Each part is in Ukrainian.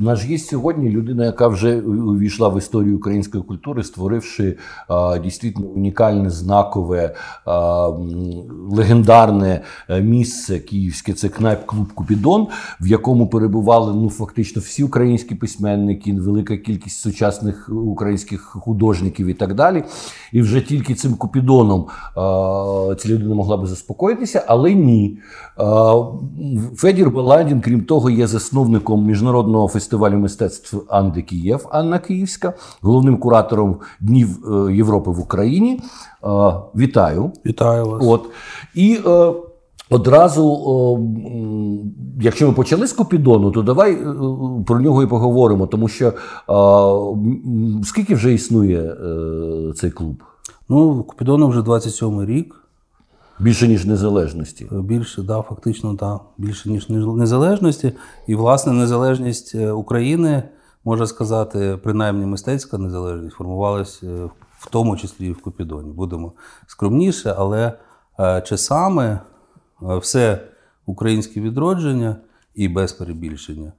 У нас є сьогодні людина, яка вже увійшла в історію української культури, створивши а, дійсно унікальне, знакове, а, легендарне е, місце київське. Це кнайп-клуб Купідон, в якому перебували ну фактично всі українські письменники, велика кількість сучасних українських художників і так далі. І вже тільки цим Купідоном а, ця людина могла би заспокоїтися, але ні. А, Федір Баландін, крім того, є засновником міжнародного фестивалю фестивалю мистецтв Анди Києв Анна Київська, головним куратором Днів е, Європи в Україні. Е, вітаю! Вітаю вас. От. І е, одразу, якщо ми почали з Купідону, то давай про нього і поговоримо, тому що скільки вже існує цей клуб? Ну, Купідону вже 27 рік. Більше ніж незалежності. Більше, да, фактично, да, більше ніж незалежності. І, власне, незалежність е, України, можна сказати, принаймні мистецька незалежність формувалася е, в тому числі і в Купідоні. Будемо скромніше, але е, часами все українське відродження і без перебільшення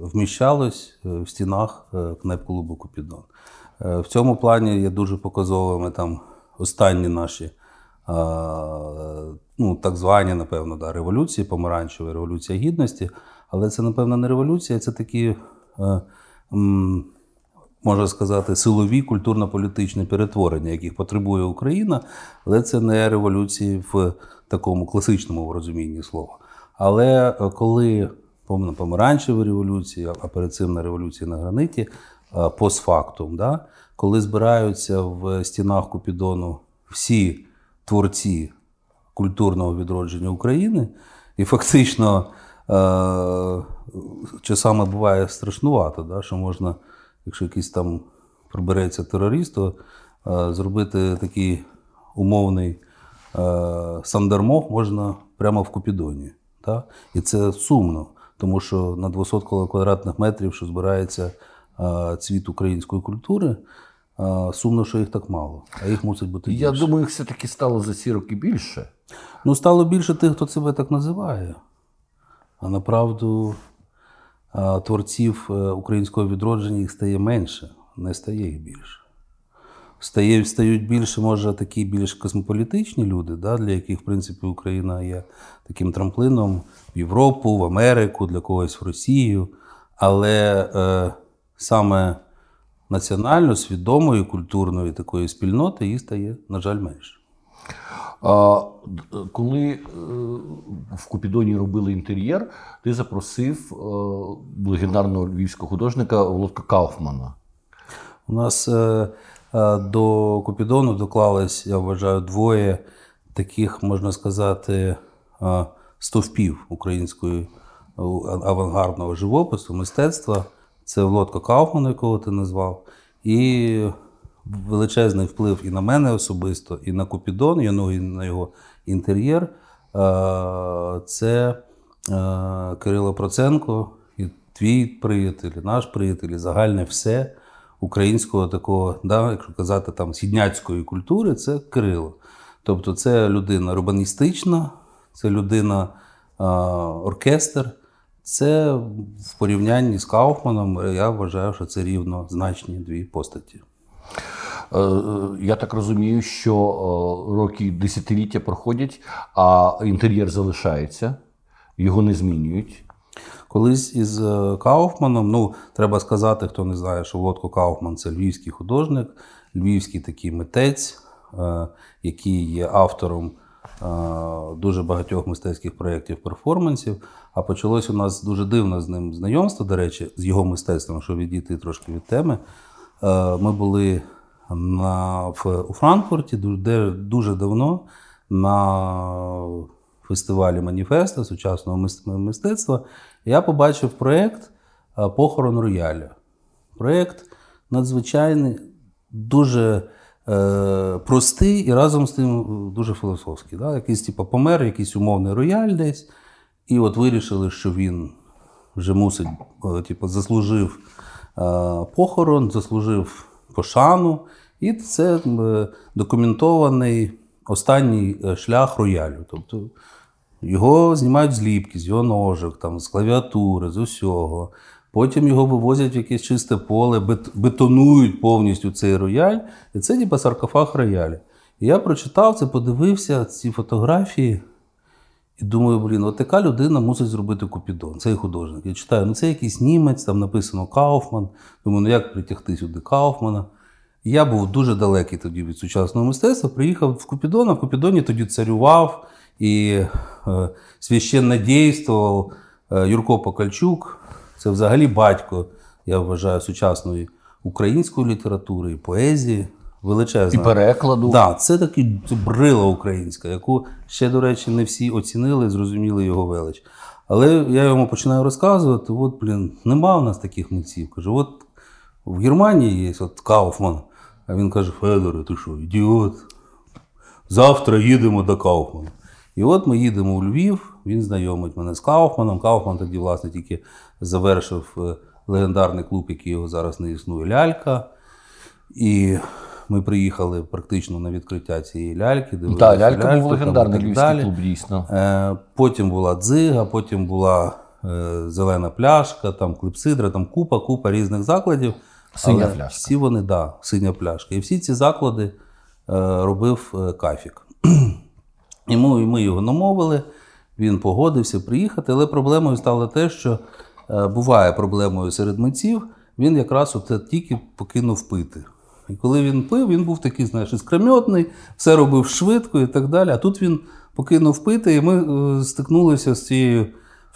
вміщалось в стінах кнайп-клубу Купідон. В цьому плані є дуже показовими там останні наші ну, так звані, напевно, да, революції, помаранчева революція гідності. Але це, напевно, не революція, це такі, е, можна сказати, силові культурно-політичні перетворення, яких потребує Україна, але це не революції в такому класичному розумінні слова. Але е, коли помимо помаранчева революція, а перед цим на революції на граниті, е, постфактум, да, коли збираються в стінах Купідону всі творці культурного відродження України, і фактично е- часами буває страшнувато, да, що можна, якщо якийсь там прибереться терорист, то е- зробити такий умовний е- сандермох можна прямо в Купідоні. Да? І це сумно, тому що на 200 квадратних метрів, що збирається цвіт української культури. Сумно, що їх так мало, а їх мусить бути більше. Я думаю, їх все-таки стало за ці роки більше. Ну, стало більше тих, хто себе так називає. А направду творців е, українського відродження їх стає менше, не стає їх більше. Стає, Стають більше, може, такі більш космополітичні люди, да, для яких, в принципі, Україна є таким трамплином в Європу, в Америку, для когось в Росію. Але е, саме національно свідомої культурної такої спільноти її стає, на жаль, менше. А, Коли е, в Купідоні робили інтер'єр, ти запросив е, легендарного львівського художника Володка Кауфмана. У нас е, до Купідону доклались, я вважаю, двоє таких, можна сказати, стовпів української авангардного живопису, мистецтва. Це Володко Кауфман, якого ти назвав, і величезний вплив і на мене особисто, і на Купідон, і на його інтер'єр. Це Кирило Проценко, і твій приятель, наш приятель, і загальне все українського такого, да, якщо казати там східняцької культури, це Кирило. Тобто це людина урбаністична, це людина оркестр. Це в порівнянні з Кауфманом, я вважаю, що це рівнозначні дві постаті. Е, е, я так розумію, що е, роки десятиліття проходять, а інтер'єр залишається, його не змінюють. Колись із Кауфманом, ну треба сказати, хто не знає, що Володко Кауфман це львівський художник, львівський такий митець, який є автором дуже багатьох мистецьких проєктів перформансів. А почалось у нас дуже дивне з ним знайомство, до речі, з його мистецтвом, щоб відійти трошки від теми. Ми були на, в, у Франкфурті де дуже давно на фестивалі Маніфеста сучасного мистецтва. Я побачив проєкт Похорон рояля. Проєкт надзвичайний, дуже е, простий і разом з тим дуже філософський. Да? Якийсь типу, помер, якийсь умовний рояль десь. І от вирішили, що він вже мусить, е, типу, заслужив е, похорон, заслужив пошану. І це е, документований останній шлях роялю. Тобто його знімають з ліпки, з його ножок, там, з клавіатури, з усього. Потім його вивозять в якесь чисте поле, бетонують повністю цей рояль, і це ніби саркофаг роялі. І я прочитав це, подивився ці фотографії, і думаю, блін, от така людина мусить зробити Купідон, цей художник. Я читаю, ну це якийсь німець, там написано Кауфман. Думаю, ну як притягти сюди Кауфмана? Я був дуже далекий тоді від сучасного мистецтва. Приїхав в Купідон, а в Купідоні тоді царював і е, священно дійствував е, Юрко Покальчук. Це взагалі батько, я вважаю, сучасної української літератури і поезії. Величезна. І перекладу. Да, це таки це брила українська, яку ще, до речі, не всі оцінили, зрозуміли його велич. Але я йому починаю розказувати: от, блін, нема в нас таких митців. Кажу, от в Германії є от Кауфман. А він каже: Федоре, ти що, ідіот? Завтра їдемо до Кауфмана. І от ми їдемо у Львів, він знайомить мене з Кауфманом. Кауфман тоді, власне, тільки завершив е, легендарний клуб, який його зараз не існує, лялька. І ми приїхали практично на відкриття цієї ляльки. дивилися Так, лялька ляльку, був легендарний львівський клуб, дійсно. Е, Потім була дзига, потім була е, зелена пляшка, там клипсидра, там купа, купа різних закладів. Синя Але пляшка. Всі вони, да, синя пляшка. І всі ці заклади е, робив е, кафік. І ми, ми його намовили, він погодився приїхати, але проблемою стало те, що е, буває проблемою серед митців, він якраз от тільки покинув пити. І коли він пив, він був такий, знаєш, іскрометний, все робив швидко і так далі. А тут він покинув пити, і ми е, стикнулися з цією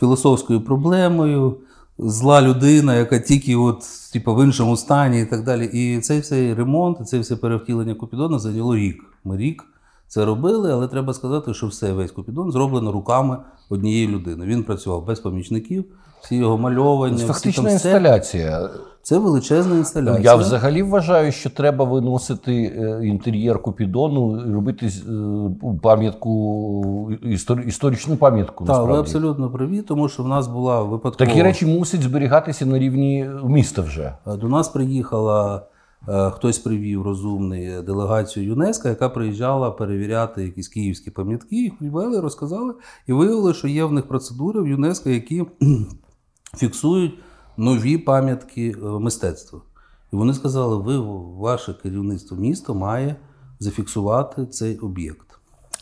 філософською проблемою. Зла людина, яка тільки от, типу, в іншому стані і так далі. І цей всей ремонт, і це все перевтілення Купідона зайняло рік. Ми рік це робили, але треба сказати, що все, весь Купідон зроблено руками однієї людини. Він працював без помічників, всі його мальовання, всі Фактична там все. інсталяція. Це величезна інсталяція. Я взагалі вважаю, що треба виносити е, інтер'єр Купідону і робити е, пам'ятку, істор- історичну пам'ятку. Так, ви абсолютно праві, тому що в нас була випадкова. Такі речі мусять зберігатися на рівні міста вже. Е, До нас приїхала, е, хтось привів розумний е, делегацію ЮНЕСКО, яка приїжджала перевіряти якісь київські пам'ятки. Їх привели, розказали, і виявили, що є в них процедури в ЮНЕСКО, які фіксують нові пам'ятки е, мистецтва. І вони сказали: ви, ваше керівництво міста має зафіксувати цей об'єкт.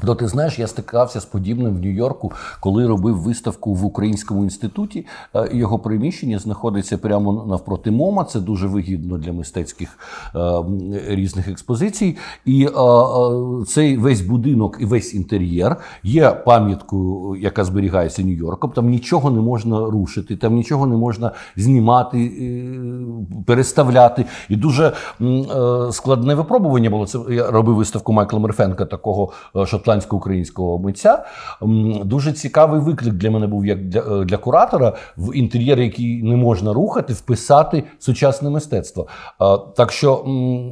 То ти знаєш, я стикався з подібним в Нью-Йорку, коли робив виставку в Українському інституті. Е, Його приміщення знаходиться прямо навпроти МОМА. Це дуже вигідно для мистецьких е, різних експозицій. І е, цей весь будинок і весь інтер'єр є пам'яткою, яка зберігається Нью-Йорком. Там нічого не можна рушити, там нічого не можна знімати, переставляти. І дуже складне випробування було. Це я робив виставку Майкла Мерфенка, такого е, шотландсько-українського митця. Дуже цікавий виклик для мене був як для, е, для куратора в інтер'єр, який не можна рухати, вписати сучасне мистецтво. Так що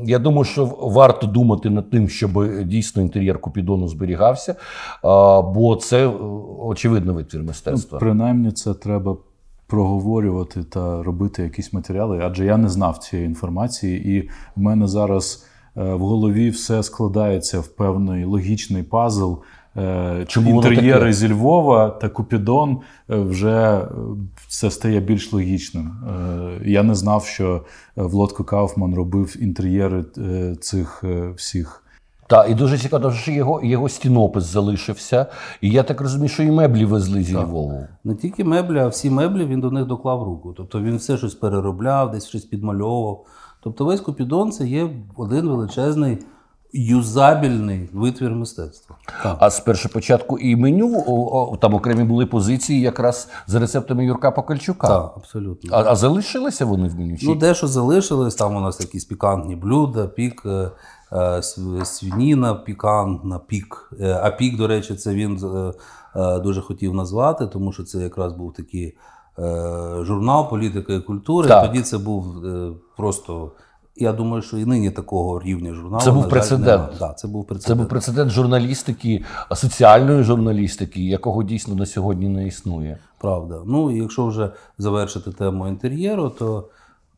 я думаю, що варто думати над тим, щоб дійсно інтер'єр Купідону зберігався, бо це е, очевидно витвір мистецтва. Ну, принаймні, це треба проговорювати та робити якісь матеріали, адже я не знав цієї інформації, і в мене зараз в голові все складається в певний логічний пазл. Е, Чому Інтер'єри зі Львова та Купідон е, вже е, це стає більш логічним. Е, Я не знав, що е, Влодко Кауфман робив інтер'єри е, цих е, всіх. Так, і дуже цікаво, що його, його стінопис залишився. І я так розумію, що і меблі везли зі Львову. Не тільки меблі, а всі меблі він до них доклав руку. Тобто він все щось переробляв, десь щось підмальовував. Тобто весь Купідон це є один величезний юзабільний витвір мистецтва. Так. А з першого початку і меню о, о, там окремі були позиції якраз за рецептами Юрка Покальчука. Так, абсолютно. А, а залишилися вони в меню? Чи? Ну, дещо залишилось, там у нас якісь пікантні блюда, пік, е, е, свініна пікантна, пік. Е, А пік, до речі, це він е, е, дуже хотів назвати, тому що це якраз був такий журнал політики і культури. Так. Тоді це був е, просто. Я думаю, що і нині такого рівня журналу. Це був жаль, прецедент. Да, це був Це прецедент. був прецедент журналістики, соціальної журналістики, якого дійсно на сьогодні не існує. Правда. Ну, і якщо вже завершити тему інтер'єру, то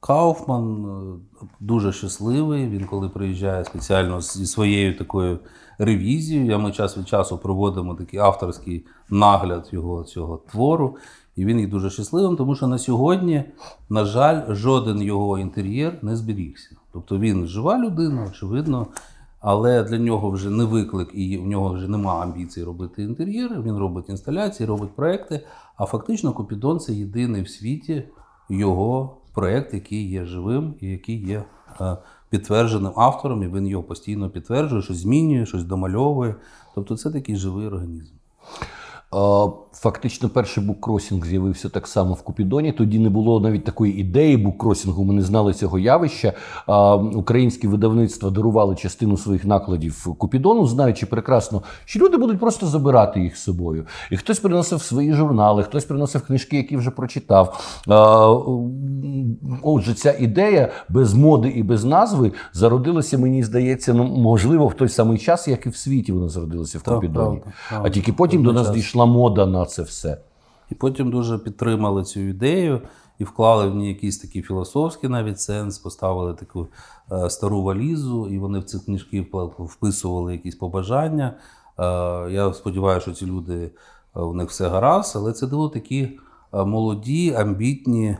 Кауфман е, дуже щасливий. Він коли приїжджає спеціально зі своєю такою ревізією. а Ми час від часу проводимо такий авторський нагляд його цього твору. І він є дуже щасливим, тому що на сьогодні, на жаль, жоден його інтер'єр не зберігся. Тобто він жива людина, очевидно, але для нього вже не виклик, і в нього вже немає амбіцій робити інтер'єри. Він робить інсталяції, робить проекти. А фактично, Купідон це єдиний в світі його проект, який є живим і який є е, підтвердженим автором, і він його постійно підтверджує, щось змінює, щось домальовує. Тобто це такий живий організм. Фактично, перший буккросінг з'явився так само в Купідоні. Тоді не було навіть такої ідеї буккросінгу. Ми не знали цього явища. Українські видавництва дарували частину своїх накладів Купідону, знаючи прекрасно, що люди будуть просто забирати їх з собою. І хтось приносив свої журнали, хтось приносив книжки, які вже прочитав. Отже, ця ідея без моди і без назви зародилася, мені здається, ну можливо, в той самий час, як і в світі вона зародилася в Купідоні. А тільки потім до нас дійшла мода на це все. І потім дуже підтримали цю ідею і вклали в ній якийсь такий філософський навіть сенс, поставили таку е, стару валізу, і вони в ці книжки вписували якісь побажання. Е, я сподіваюся, що ці люди е, у них все гаразд, але це були такі молоді, амбітні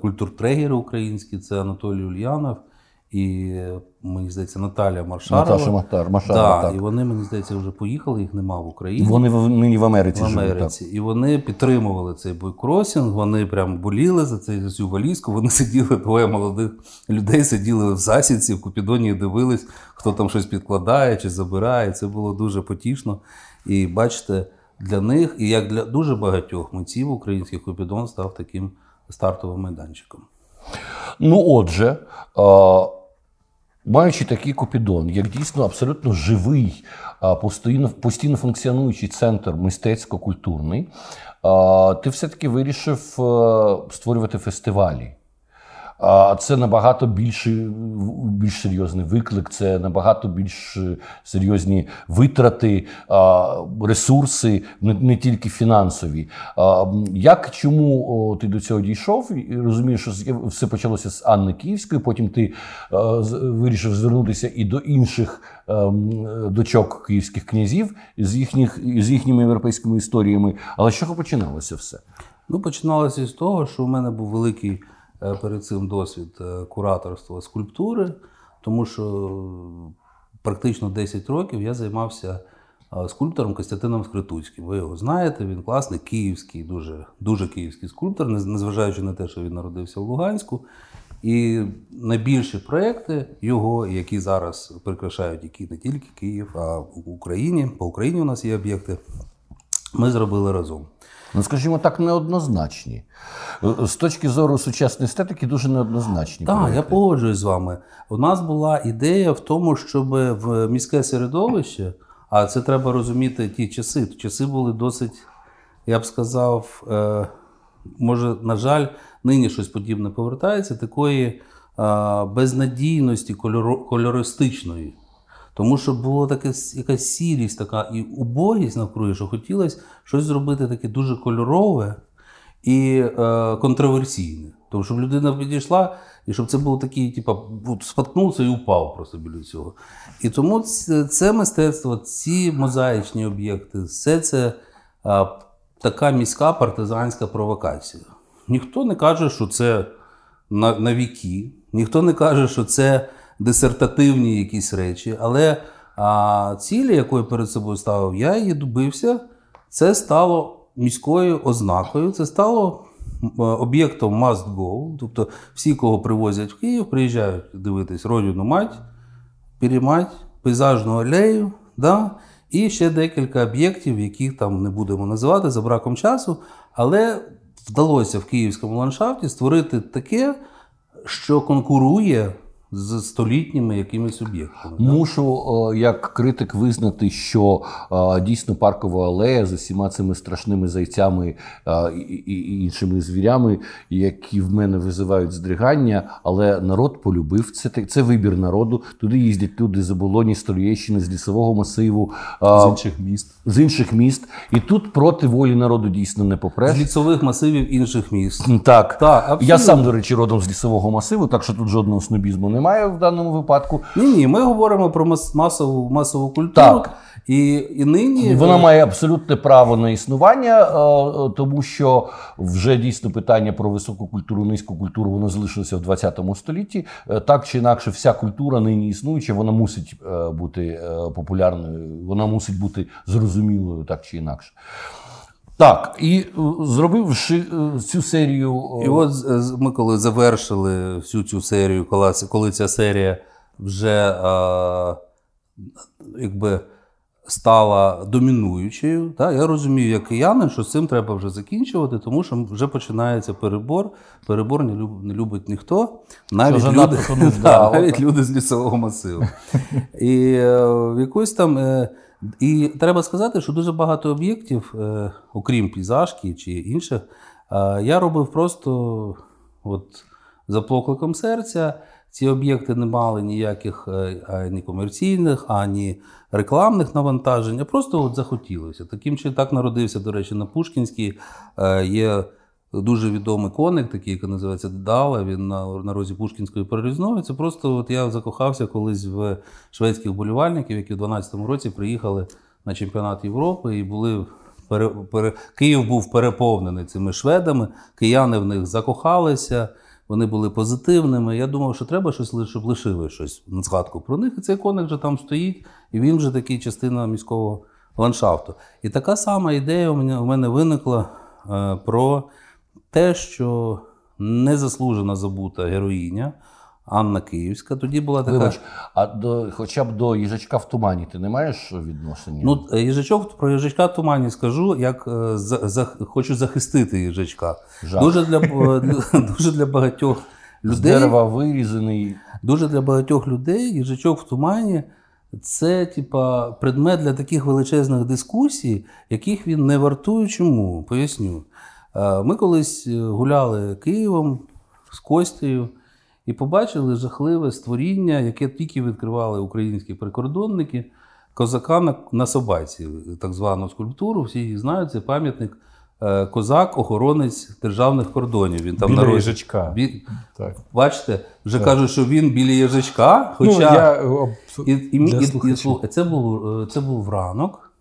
культуртрегери українські. Це Анатолій Ульянов і мені здається, Наталя Маршарова. Наташа Матар, Маршарова, да, так. І вони, мені здається, вже поїхали, їх нема в Україні. Вони нині в Америці. В Америці. Живуть, і вони підтримували цей бойкросінг, вони прям боліли за цей, за цю валізку. Вони сиділи, двоє молодих людей сиділи в засідці, в Купідоні і дивились, хто там щось підкладає чи забирає. Це було дуже потішно. І бачите, для них, і як для дуже багатьох митців, український Купідон став таким стартовим майданчиком. Ну, отже. Маючи такий Купідон, як дійсно абсолютно живий, постійно постійно функціонуючий центр мистецько-культурний, ти все-таки вирішив створювати фестивалі. Це набагато більший, більш серйозний виклик, це набагато більш е, серйозні витрати, ресурси, не тільки фінансові. Як чому ти до цього дійшов? Розумієш, що все почалося з Анни Київської, потім ти вирішив звернутися і до інших дочок київських князів з їхніх з їхніми європейськими історіями. Але з чого починалося все? Ну, починалося з того, що у мене був великий. Е, перед цим досвід е, кураторства скульптури, тому що практично 10 років я займався е, скульптором Костянтином Скритуцьким. Ви його знаєте, він класний, київський, дуже дуже київський скульптор, незважаючи на те, що він народився в Луганську. І найбільші проекти його, які зараз прикрашають які не тільки Київ, а в Україні. По Україні у нас є об'єкти. Ми зробили разом ну скажімо так, неоднозначні. З точки зору сучасної естетики, дуже неоднозначні. Так, проекти. я погоджуюсь з вами. У нас була ідея в тому, щоб в міське середовище, а це треба розуміти ті часи. Часи були досить, я б сказав, е, може, на жаль, нині щось подібне повертається, такої е, безнадійності кольористичної. Тому що була така якась сірість, така і убогість навкруги, що хотілося щось зробити таке дуже кольорове і е, контроверсійне. Тому щоб людина підійшла, і щоб це було такий, типу, споткнувся і упав просто біля цього. І тому це, мистецтво, ці мозаїчні об'єкти, все це е, така міська партизанська провокація. Ніхто не каже, що це на, на віки, ніхто не каже, що це дисертативні якісь речі, але а, цілі, якої перед собою ставив, я її добився. Це стало міською ознакою, це стало об'єктом must go. Тобто всі, кого привозять в Київ, приїжджають дивитись родину мать, перемать, пейзажну алею. Да? І ще декілька об'єктів, яких там не будемо називати за браком часу. Але вдалося в київському ландшафті створити таке, що конкурує з столітніми якимись об'єктами. Мушу як критик визнати, що дійсно паркова алея з усіма цими страшними зайцями і іншими звірями, які в мене визивають здригання, але народ полюбив це. Це вибір народу. Туди їздять люди з оболоні, з Троєщини, з лісового масиву, з інших міст. З інших міст. І тут проти волі народу дійсно не попреш. З лісових масивів інших міст. Так, так я сам, до речі, родом з лісового масиву, так що тут жодного снобізму немає немає в даному випадку. Ні, ні, ми говоримо про мас- масову масову культуру. Так. І, і нині Вона має абсолютне право на існування, е, е, тому що вже дійсно питання про високу культуру, низьку культуру воно залишилося в 20 столітті. Е, Так чи інакше, вся культура нині існуюча, вона мусить е, бути е, популярною, вона мусить бути зрозумілою, так чи інакше. Так, і е, зробивши е, цю серію. е, І от ми коли завершили всю цю серію, коли, коли ця серія вже е, якби стала домінуючою, та, я розумію, як киянин, що з цим треба вже закінчувати, тому що вже починається перебор. Перебор не, люб, не любить ніхто, навіть, Що люди, да, навіть люди з лісового масиву. І е, в якусь там. Е, і треба сказати, що дуже багато об'єктів, е, окрім пейзажки чи інших, е, я робив просто от, за покликом серця. Ці об'єкти не мали ніяких е, ані комерційних, ані рекламних навантажень, а просто от захотілося. Таким чином так народився, до речі, на Пушкінській. Є дуже відомий коник, такий, який називається Дала. Він на, на розі Пушкінської перерізної. Це просто от я закохався колись в шведських болівальників, які в 12-му році приїхали на чемпіонат Європи і були. Пере, пере, Київ був переповнений цими шведами, кияни в них закохалися, вони були позитивними. Я думав, що треба щось, щоб лишили щось на згадку про них. І цей коник вже там стоїть, і він вже такий частина міського ландшафту. І така сама ідея у мене, у мене виникла е, про те, що незаслужена забута героїня Анна Київська. Тоді була така. Вибач, а до, хоча б до їжачка в тумані ти не маєш відношення? Ну, е, їжачок про їжачка в тумані скажу, як е, за, за, хочу захистити їжачка. Жах. Дуже для, для, дуже для багатьох з дерева вирізаний. Дуже для багатьох людей їжачок в тумані це типа предмет для таких величезних дискусій, яких він не вартує. Чому? Поясню. Е, Ми колись е, гуляли Києвом з Костею і побачили жахливе створіння, яке тільки відкривали українські прикордонники. Козака на, собаці, так звану скульптуру. Всі її знають. Це пам'ятник е, козак, охоронець державних кордонів. Він там Біля на розі- їжачка. Бі- Так. Бачите, вже кажуть, що він біля їжачка, хоча ну, я, і, і, і, і, слухай, це був це був ранок,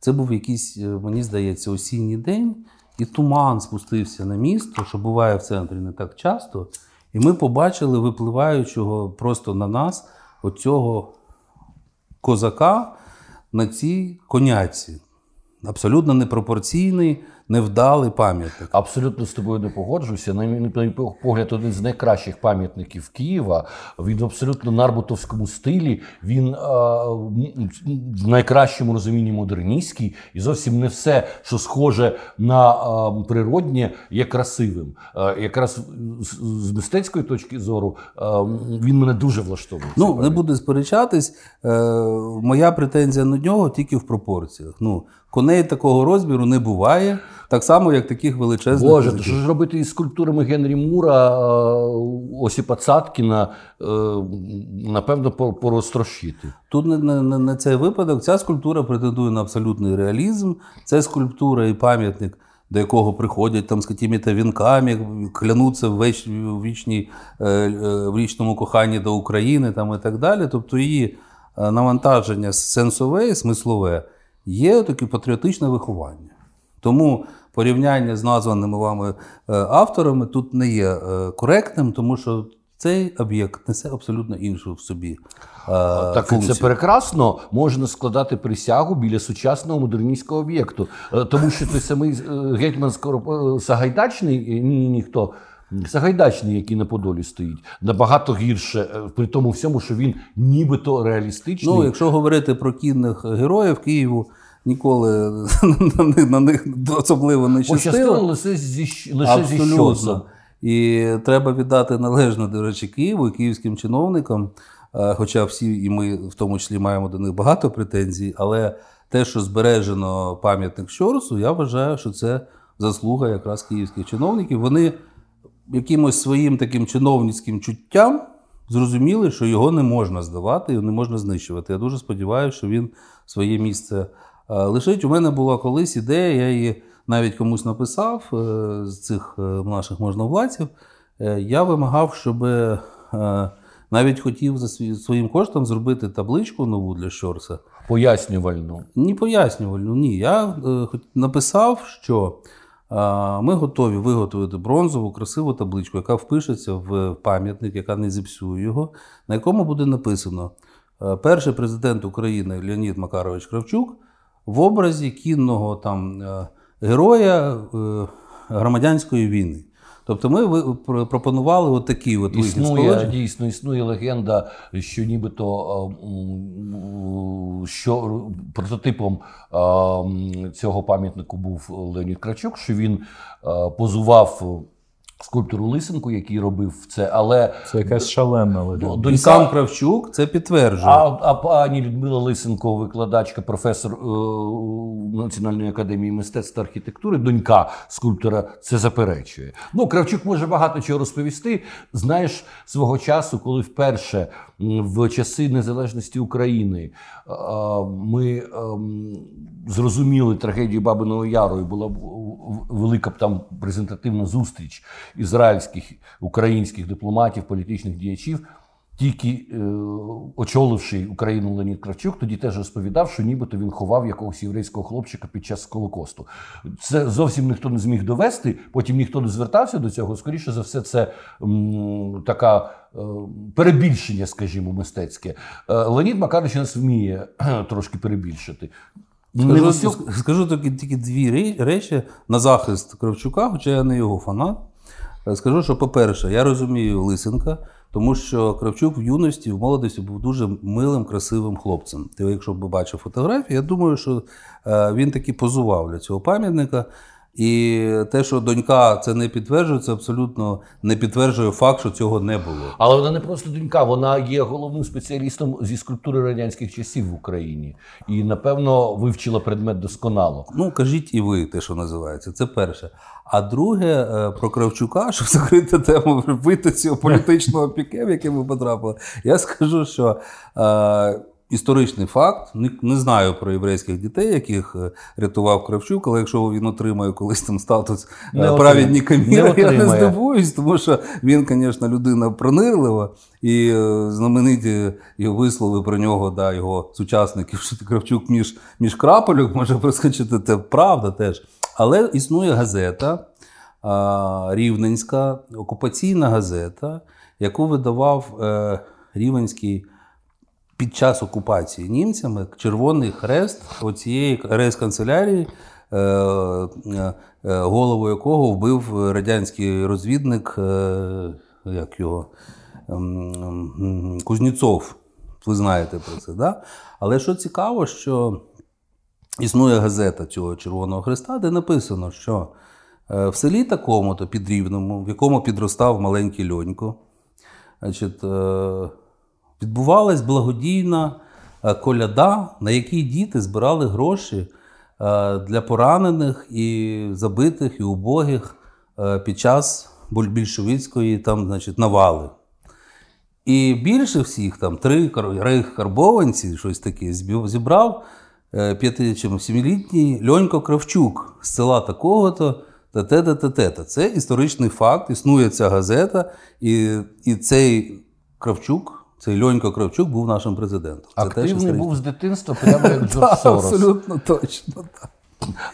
це був якийсь, мені здається, осінній день, і туман спустився на місто, що буває в центрі не так часто. І ми побачили випливаючого просто на нас оцього козака на цій коняці. Абсолютно непропорційний, невдалий пам'ятник. Абсолютно з тобою не погоджуюся. На мій погляд, один з найкращих пам'ятників Києва. Він в абсолютно нарбутовському стилі. Він а, в найкращому розумінні модерністський, і зовсім не все, що схоже на а, природнє, є красивим. А, якраз з, мистецької точки зору він мене дуже влаштовує. Ну, не буду сперечатись. Е, моя претензія на нього тільки в пропорціях. Ну, коней такого розміру не буває, так само, як таких величезних. Боже, то що ж робити із скульптурами Генрі Мура, Осіпа Цаткіна, е, напевно, по- порозтрощити. Тут не, не, не, не цей випадок. Ця скульптура претендує на абсолютний реалізм. Це скульптура і пам'ятник, до якого приходять там з якими-то вінками, клянуться в, веч, в, вічній, е, е, в вічному коханні до України там, і так далі. Тобто її навантаження сенсове і смислове є таке патріотичне виховання. Тому порівняння з названими вами е, авторами тут не є е, коректним, тому що цей об'єкт несе абсолютно іншу в собі е, Так функцію. це прекрасно можна складати присягу біля сучасного модерністського об'єкту. Тому що той самий гетьман Сагайдачний, ні, ніхто. Сагайдачний, який на Подолі стоїть, набагато гірше, е, при тому всьому, що він нібито реалістичний. Ну, якщо говорити про кінних героїв Києву, ніколи на них, на них особливо не щастило. лише зі, лише зі щосом. І треба віддати належно, до речі, Києву і київським чиновникам, е, хоча всі, і ми в тому числі маємо до них багато претензій, але те, що збережено пам'ятник Щорсу, я вважаю, що це заслуга якраз київських чиновників. Вони якимось своїм таким чиновницьким чуттям зрозуміли, що його не можна здавати, його не можна знищувати. Я дуже сподіваюся, що він своє місце е, лишить. У мене була колись ідея, я її навіть комусь написав е, з цих е, наших можновладців. Я вимагав, щоб навіть хотів за своїм коштом зробити табличку нову для Щорса. Пояснювальну. Ні, пояснювальну, ні. Я е, написав, що ми готові виготовити бронзову красиву табличку, яка впишеться в пам'ятник, яка не зіпсує його, на якому буде написано: е, перший президент України Леонід Макарович Кравчук в образі кінного там е, героя е, громадянської війни. Тобто ми пропонували от вихід от Існує дійсно існує легенда, що нібито що прототипом цього пам'ятнику був Леонід Крачук, що він позував скульптору Лисенку, який робив це, але Це якась шалена ну, легенда. І донька, сам Кравчук це підтверджує. а, а пані Людмила Лисенко, викладачка, професор е, Національної академії мистецтв та архітектури, донька скульптора, це заперечує. Ну, Кравчук може багато чого розповісти. Знаєш, свого часу, коли вперше в часи незалежності України е, ми ем, зрозуміли трагедію Бабиного Яру, і була велика там презентативна зустріч ізраїльських українських дипломатів, політичних діячів. Тільки е, очоливши Україну Леонід Кравчук, тоді теж розповідав, що нібито він ховав якогось єврейського хлопчика під час Холокосту. Це зовсім ніхто не зміг довести. Потім ніхто не звертався до цього. Скоріше за все, це м, така е, перебільшення, скажімо, мистецьке. Е, Леонід Макарович нас вміє трошки перебільшити. Скажу, усьому- скажу тільки, тільки дві речі на захист Кравчука, хоча я не його фанат. Е, Скажу, що, по-перше, я розумію Лисенка, тому що Кравчук в юності, в молодості був дуже милим, красивим хлопцем. Ти, якщо б бачив фотографії, я думаю, що е, він таки позував для цього пам'ятника. І те, що донька це не підтверджує, це абсолютно не підтверджує факт, що цього не було. Але вона не просто донька, вона є головним спеціалістом зі скульптури радянських часів в Україні. І, напевно, вивчила предмет досконало. Ну, кажіть і ви, те, що називається. Це перше. А друге, е, про Кравчука, щоб закрити тему вбити цього політичного піке, в яке ми потрапили, я скажу, що е, історичний факт, не, не знаю про єврейських дітей, яких е, рятував Кравчук, але якщо він отримає колись там статус Не е, отримає. Не я не здивуюсь, тому що він, звісно, людина пронирлива, і е, знамениті його вислови про нього, да, його сучасників, що Кравчук між, між крапельок може проскочити, це правда теж. Але існує газета Рівненська, окупаційна газета, яку видавав Рівненський під час окупації німцями Червоний Хрест оцієї рейс-канцелярії, е, е, е, голову якого вбив радянський розвідник, як його ем, ем, Кузнєцов. Ви знаєте про це, да? Але що цікаво, що існує газета цього Червоного Хреста, де написано, що в селі такому-то під Рівному, в якому підростав маленький льонько, значить, відбувалась благодійна е, коляда, на якій діти збирали гроші е, для поранених і забитих, і убогих е, під час більшовицької там, значить, навали. І більше всіх, там три кар- рейх-карбованці, щось таке, зібрав п'яти чи сімилітній Льонько Кравчук з села такого-то. Та-те-та-те-те. Це історичний факт, існує ця газета, і, і цей Кравчук, цей Льонько Кравчук був нашим президентом. Це Активний був з дитинства, прямо як Так, Джордж Сорос. Абсолютно точно. Так.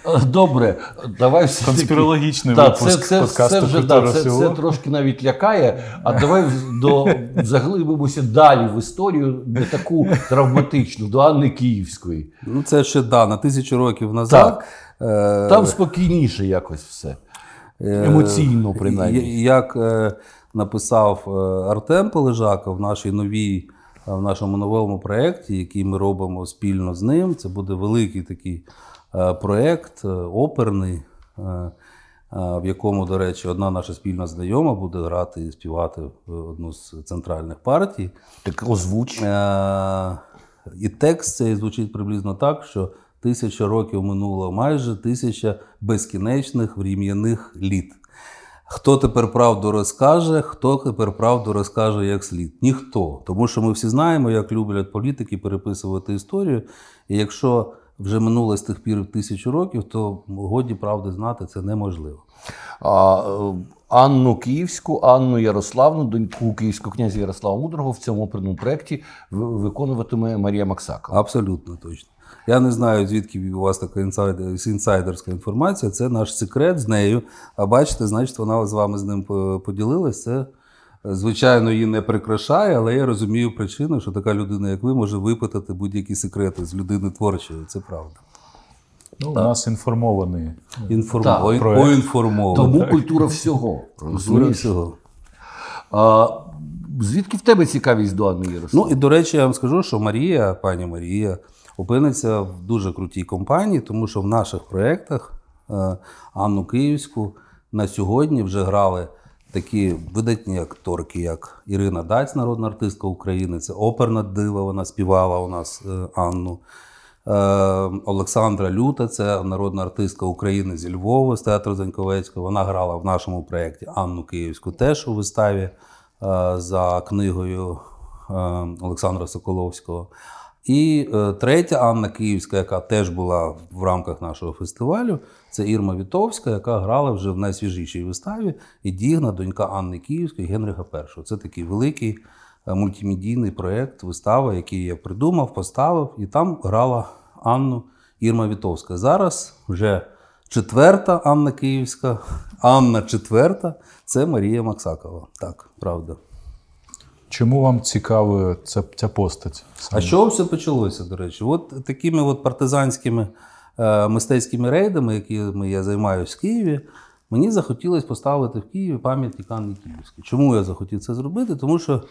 Е, Добре, давай все Конспірологічний Та, випуск це, це, подкасту це вже да, це, це трошки навіть лякає. А давай до заглибимося далі в історію, не таку травматичну, до Анни Київської. Ну, це ще да, на тисячу років назад. Е, Там спокійніше якось все. Е, Емоційно, принаймні. Як е, написав е, Артем Полежака в нашій новій, е, в нашому новому проєкті, який ми робимо спільно з ним, це буде великий такий е, проєкт, оперний, в якому, до речі, одна наша спільна знайома буде грати і співати в одну з центральних партій. Так озвуч. І текст цей звучить приблизно так, що тисяча років минуло майже тисяча безкінечних врем'яних літ. Хто тепер правду розкаже, хто тепер правду розкаже як слід? Ніхто. Тому що ми всі знаємо, як люблять політики переписувати історію. І якщо вже минуло з тих пір тисячу років, то годі правди знати це неможливо. Анну Київську, Анну Ярославну, доньку київського князя Ярослава Мудрого в цьому проєкті виконуватиме Марія Максакова. Абсолютно точно. Я не знаю, звідки у вас така інсайдерська інформація. Це наш секрет з нею. А бачите, значить, вона з вами з ним по- поділилась. Це, звичайно, її не прикрашає, але я розумію причину, що така людина, як ви, може випитати будь-які секрети з людини творчої. Це правда. Ну, у нас інформований. Інформ... Так, Ой, проект. Поінформований. Тому культура всього. Культура всього. А, звідки в тебе цікавість до Анни Ярославни? Ну і до речі, я вам скажу, що Марія, пані Марія, опиниться в дуже крутій компанії, тому що в наших проєктах е, Анну Київську на сьогодні вже грали такі видатні акторки, як Ірина Даць, народна артистка України. Це оперна дива, вона співала у нас е, Анну. Е, Олександра Люта, це народна артистка України зі Львова, з театру Заньковецького. Вона грала в нашому проєкті Анну Київську теж у виставі е, за книгою е, Олександра Соколовського. І третя Анна Київська, яка теж була в рамках нашого фестивалю, це Ірма Вітовська, яка грала вже в найсвіжішій виставі і дігна донька Анни Київської Генриха І. Це такий великий мультимедійний проєкт, вистава, який я придумав, поставив, і там грала Анну Ірма Вітовська. Зараз вже четверта Анна Київська, Анна четверта це Марія Максакова. Так, правда. Чому вам цікава ця, ця постать? А що все почалося, до речі? От такими от партизанськими е, мистецькими рейдами, якими я займаюся в Києві, мені захотілося поставити в Києві пам'ятник Анни Київській. Чому я захотів це зробити? Тому що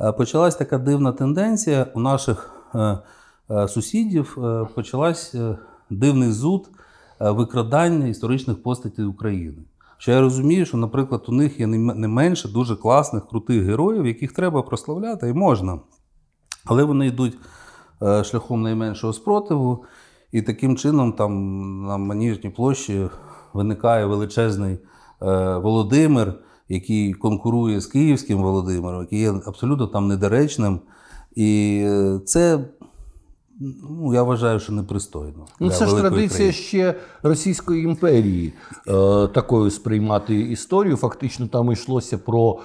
е, почалась така дивна тенденція у наших е, сусідів, е, почалась е, дивний зуд е, викрадання історичних постатей України. Що я розумію, що, наприклад, у них є не менше дуже класних, крутих героїв, яких треба прославляти і можна. Але вони йдуть е, шляхом найменшого спротиву, і таким чином там на Маніжній площі виникає величезний е, Володимир, який конкурує з київським Володимиром, який є абсолютно там недоречним. І е, це, ну, я вважаю, що непристойно. Ну, це ж традиція країни. ще Російської імперії е, такою сприймати історію. Фактично там йшлося про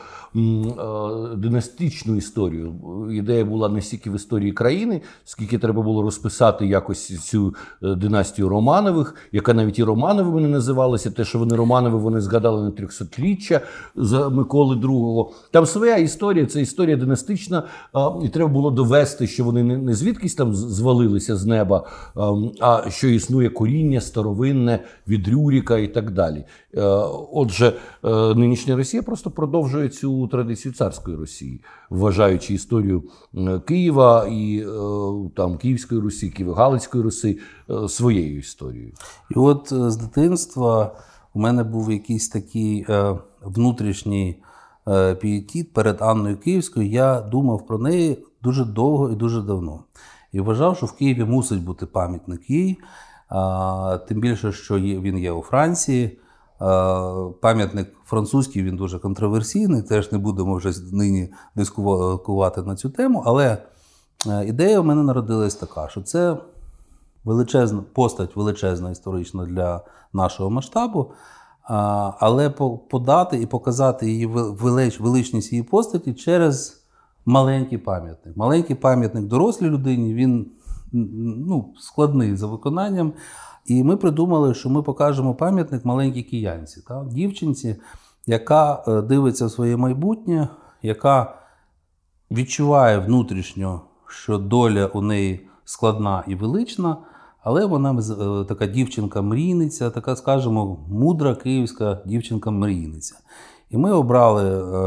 династичну історію. Ідея була не стільки в історії країни, скільки треба було розписати якось цю е, династію Романових, яка навіть і Романовими не називалася. Те, що вони Романови, вони згадали на 300-річчя за Миколи II. Там своя історія, це історія династична, і треба було довести, що вони не, звідкись там звалилися з неба, а що існує коріння старовинне від Рюріка і так далі. Е, Отже, е, нинішня Росія просто продовжує цю традицію царської Росії, вважаючи історію е, Києва і е, там Київської Русі, Києво-Галицької Руси е, своєю історією. І от з дитинства у мене був якийсь такий внутрішній пієтіт перед Анною Київською. Я думав про неї дуже довго і дуже давно. І вважав, що в Києві мусить бути пам'ятник їй. Тим більше, що він є у Франції. А, пам'ятник французький, він дуже контроверсійний, теж не будемо вже нині дискувати на цю тему. Але е, ідея в мене народилась така, що це величезна постать, величезна історична для нашого масштабу. Але подати і показати її велич, величність її постаті через маленький пам'ятник. Маленький пам'ятник дорослій людині, він ну, складний за виконанням. І ми придумали, що ми покажемо пам'ятник маленькій киянці, та? дівчинці, яка е, дивиться в своє майбутнє, яка відчуває внутрішньо, що доля у неї складна і велична, але вона е, така дівчинка-мрійниця, така, скажімо, мудра київська дівчинка-мрійниця. І ми обрали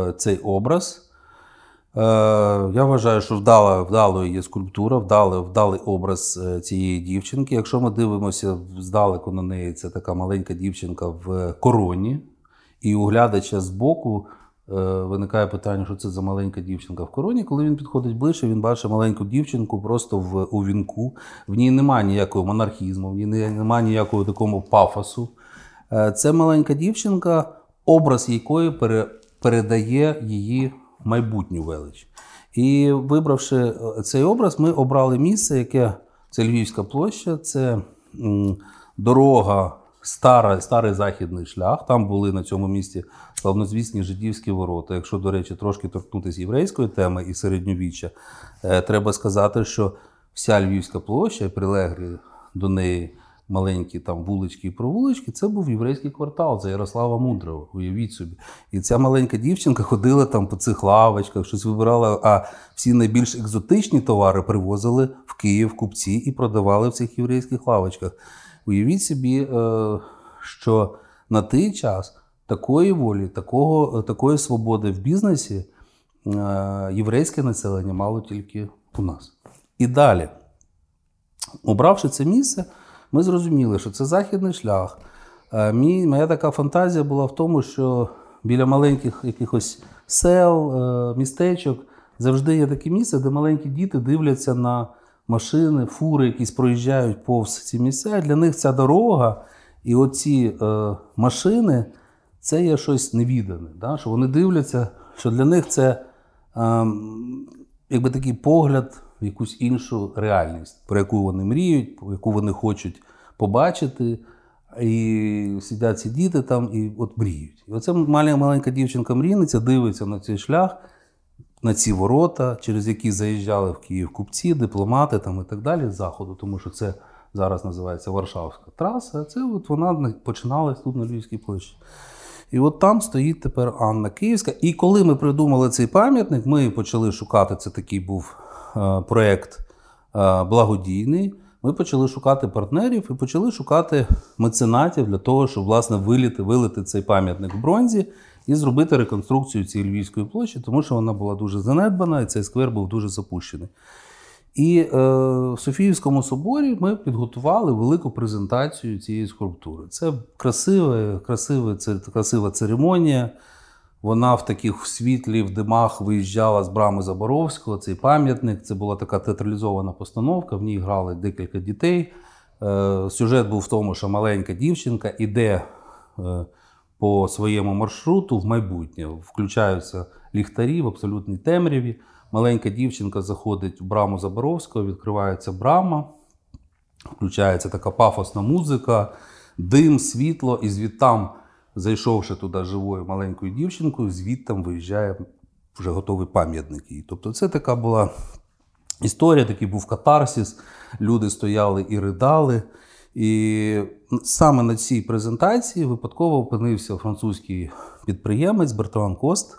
е, цей образ. Е, Я вважаю, що вдала, вдалою є скульптура, вдалий, вдалий образ е, цієї дівчинки. Якщо ми дивимося здалеку на неї, це така маленька дівчинка в короні, і у глядача збоку е, виникає питання, що це за маленька дівчинка в короні. Коли він підходить ближче, він бачить маленьку дівчинку просто в, у вінку. В ній немає ніякого монархізму, в ній немає ніякого такого пафосу. Це маленька дівчинка, образ якої передає її майбутню велич. І вибравши е, цей образ, ми обрали місце, яке Це Львівська площа, це дорога, стара, старий західний шлях. Там були на цьому місці славнозвісні жидівські ворота. Якщо, до речі, трошки торкнутися єврейської теми і середньовіччя, е, треба сказати, що вся Львівська площа, прилеглі до неї маленькі там вулички і провулички, це був єврейський квартал за Ярослава Мудрого. Уявіть собі. І ця маленька дівчинка ходила там по цих лавочках, щось вибирала. А всі найбільш екзотичні товари привозили в Київ купці і продавали в цих єврейських лавочках. Уявіть собі, е, що на той час такої волі, такого, такої свободи в бізнесі е, єврейське населення мало тільки у нас. І далі, обравши це місце, ми зрозуміли, що це західний шлях. Е, мій, Моя така фантазія була в тому, що біля маленьких якихось сел, містечок завжди є таке місце, де маленькі діти дивляться на машини, фури, якісь проїжджають повз ці місця. Для них ця дорога і оці е, машини це є щось невідане. Да? Що вони дивляться, що для них це е, якби такий погляд в якусь іншу реальність, про яку вони мріють, про яку вони хочуть побачити. І сидять ці діти там і от мріють. І оце маленька дівчинка мрійниця дивиться на цей шлях на ці ворота, через які заїжджали в Київ купці, дипломати там і так далі з заходу, тому що це зараз називається Варшавська траса. А це от вона починалась тут на Львівській площі. І от там стоїть тепер Анна Київська. І коли ми придумали цей пам'ятник, ми почали шукати це такий був проєкт е, благодійний. Ми почали шукати партнерів і почали шукати меценатів для того, щоб власне виліти, вилити цей пам'ятник в бронзі і зробити реконструкцію цієї Львівської площі, тому що вона була дуже занедбана, і цей сквер був дуже запущений. І е, в Софіївському соборі ми підготували велику презентацію цієї скульптури. Це красива, красива, це красива церемонія. Вона в таких світлі, в димах виїжджала з брами Заборовського, цей пам'ятник. Це була така театралізована постановка, в ній грали декілька дітей. Е, Сюжет був в тому, що маленька дівчинка іде. Е, по своєму маршруту в майбутнє. Включаються ліхтарі в абсолютній темряві. Маленька дівчинка заходить в браму Заборовського, відкривається брама, включається така пафосна музика, дим, світло, і звідтам, зайшовши туди живою маленькою дівчинкою, звідтам виїжджає вже готовий пам'ятник їй. Тобто, це така була історія, такий був катарсис. Люди стояли і ридали. І саме на цій презентації випадково опинився французький підприємець Бертран Кост,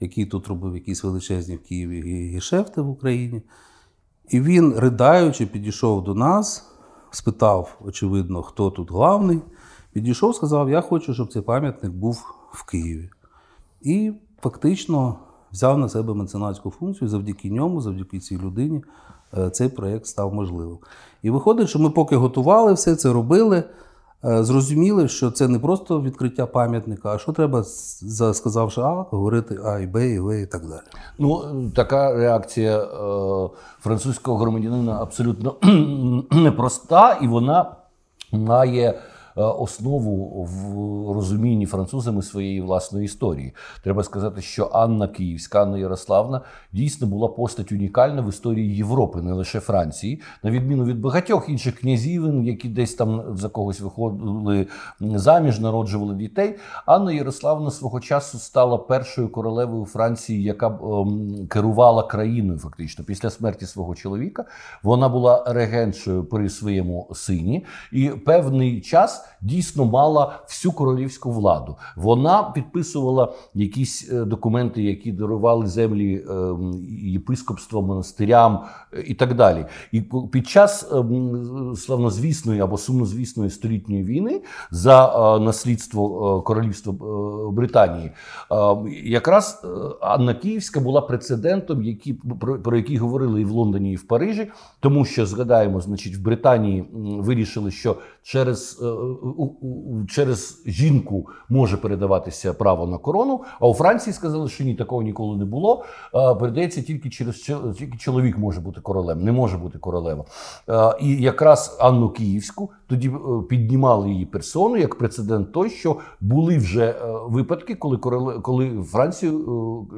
який тут робив якісь величезні в Києві гешефти в Україні. І він, ридаючи, підійшов до нас, спитав, очевидно, хто тут главний. Підійшов, сказав: Я хочу, щоб цей пам'ятник був в Києві. І фактично взяв на себе меценатську функцію завдяки ньому, завдяки цій людині. Е, цей проєкт став можливим. І виходить, що ми поки готували все це робили, е, зрозуміли, що це не просто відкриття пам'ятника, а що треба, сказавши А, говорити А і Б, і В, і так далі. Ну, така реакція е, французького громадянина абсолютно непроста, і вона має. Е, основу в розумінні французами своєї власної історії. Треба сказати, що Анна Київська, Анна Ярославна дійсно була постать унікальна в історії Європи, не лише Франції, на відміну від багатьох інших князівин, які десь там за когось виходили заміж, народжували дітей. Анна Ярославна свого часу стала першою королевою Франції, яка ем, керувала країною. Фактично, після смерті свого чоловіка вона була регеншою при своєму сині, і певний час дійсно мала всю королівську владу. Вона підписувала якісь е, документи, які дарували землі ем, єпископства, монастирям е, і так далі. І під час славнозвісної або сумнозвісної столітньої війни за е, наслідство королівства Британії, якраз Анна Київська була прецедентом, які про які говорили і в Лондоні, і в Парижі, тому що згадаємо, значить, в Британії вирішили, що через через жінку може передаватися право на корону. А у Франції сказали, що ні, такого ніколи не було. Передається тільки через тільки чоловік може бути королем, не може бути королева. І якраз Анну Київську тоді е, піднімали її персону як прецедент той, що були вже е, випадки, коли короле, коли Францію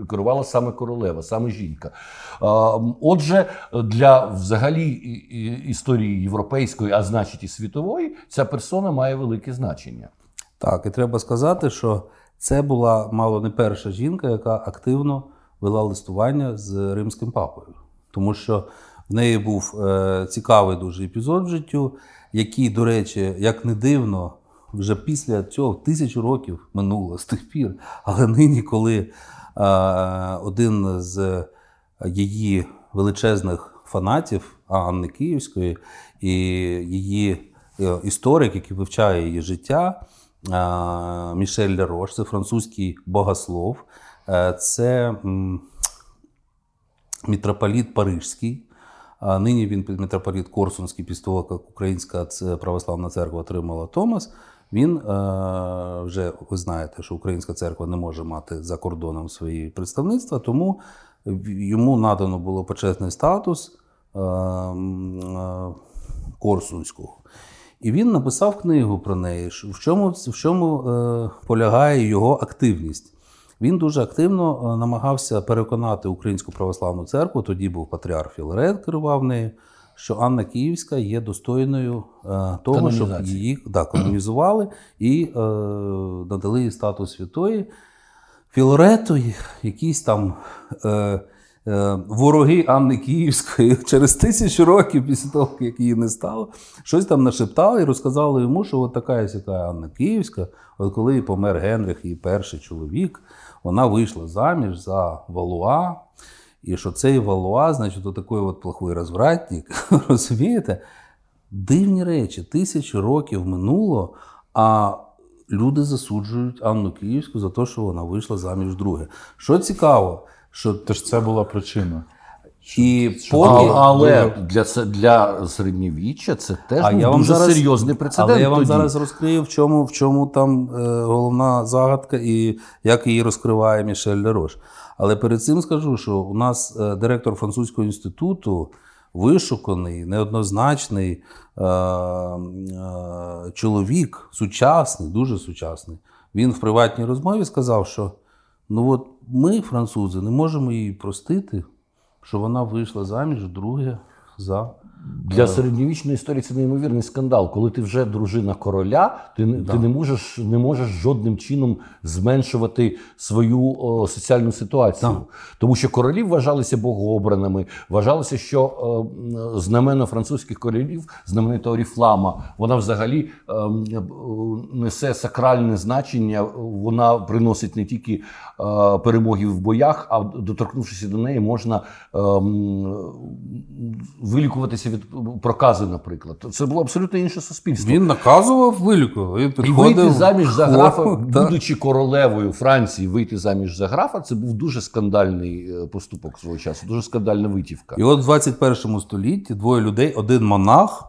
е, керувала саме королева, саме жінка. Отже, для взагалі історії європейської, а значить і світової, ця персона має велике значення. Так, і треба сказати, що це була мало не перша жінка, яка активно вела листування з римським папою, тому що в неї був е, цікавий дуже епізод в життю, який, до речі, як не дивно, вже після цього тисячу років минуло з тих пір. Але нині, коли е, один з її величезних фанатів Анни Київської і її історик, який вивчає її життя, е, Мішель Лерош, це французький богослов, е, це мітрополіт Парижський. Нині він митрополіт Корсунський, після того, як Українська православна церква отримала Томас. Він е, вже ви знаєте, що Українська церква не може мати за кордоном свої представництва, тому йому надано було почесний статус е, е, Корсунського. І він написав книгу про неї, в чому в чому полягає його активність. Він дуже активно е, намагався переконати Українську православну церкву. Тоді був патріарх Філарет, керував нею, що Анна Київська є достойною е, того, щоб її да, канонізували і е, надали їй статус святої. Філарету, якісь там. Е, Е, вороги Анни Київської через тисячу років після того, як її не стало, щось там нашептали і розказали йому, що от така сяка Анна Київська, от коли помер Генрих, її перший чоловік, вона вийшла заміж за Валуа. І що цей Валуа, значить, от такий от плохой розвратник, розумієте? Дивні речі, тисячу років минуло, а люди засуджують Анну Київську за те, що вона вийшла заміж друге. Що цікаво, що Тож це була причина. І поки... Але для для середньовіччя це теж а був я вам дуже зараз, серйозний прецедент. Але я вам тоді. зараз розкрию, в чому в чому там е, головна загадка і як її розкриває Мішель Лерош. Але перед цим скажу, що у нас е, директор французького інституту вишуканий, неоднозначний е, е, чоловік, сучасний, дуже сучасний. Він в приватній розмові сказав, що. Ну от ми, французи, не можемо її простити, що вона вийшла заміж друге за для середньовічної історії це неймовірний скандал. Коли ти вже дружина короля, ти да. ти не можеш не можеш жодним чином зменшувати свою о, соціальну ситуацію. Да. Тому що королі вважалися богообраними, вважалося, що о, знамено французьких королів, знаменитого Оріфлама, вона взагалі о, несе сакральне значення. Вона приносить не тільки перемоги в боях, а доторкнувшися до неї, можна вилікуватися від прокази, наприклад. Це було абсолютно інше суспільство. Він наказував вилікував. Він І вийти заміж за графа, будучи королевою Франції, вийти заміж за графа, це був дуже скандальний е, поступок свого часу, дуже скандальна витівка. І от в 21 столітті двоє людей: один монах,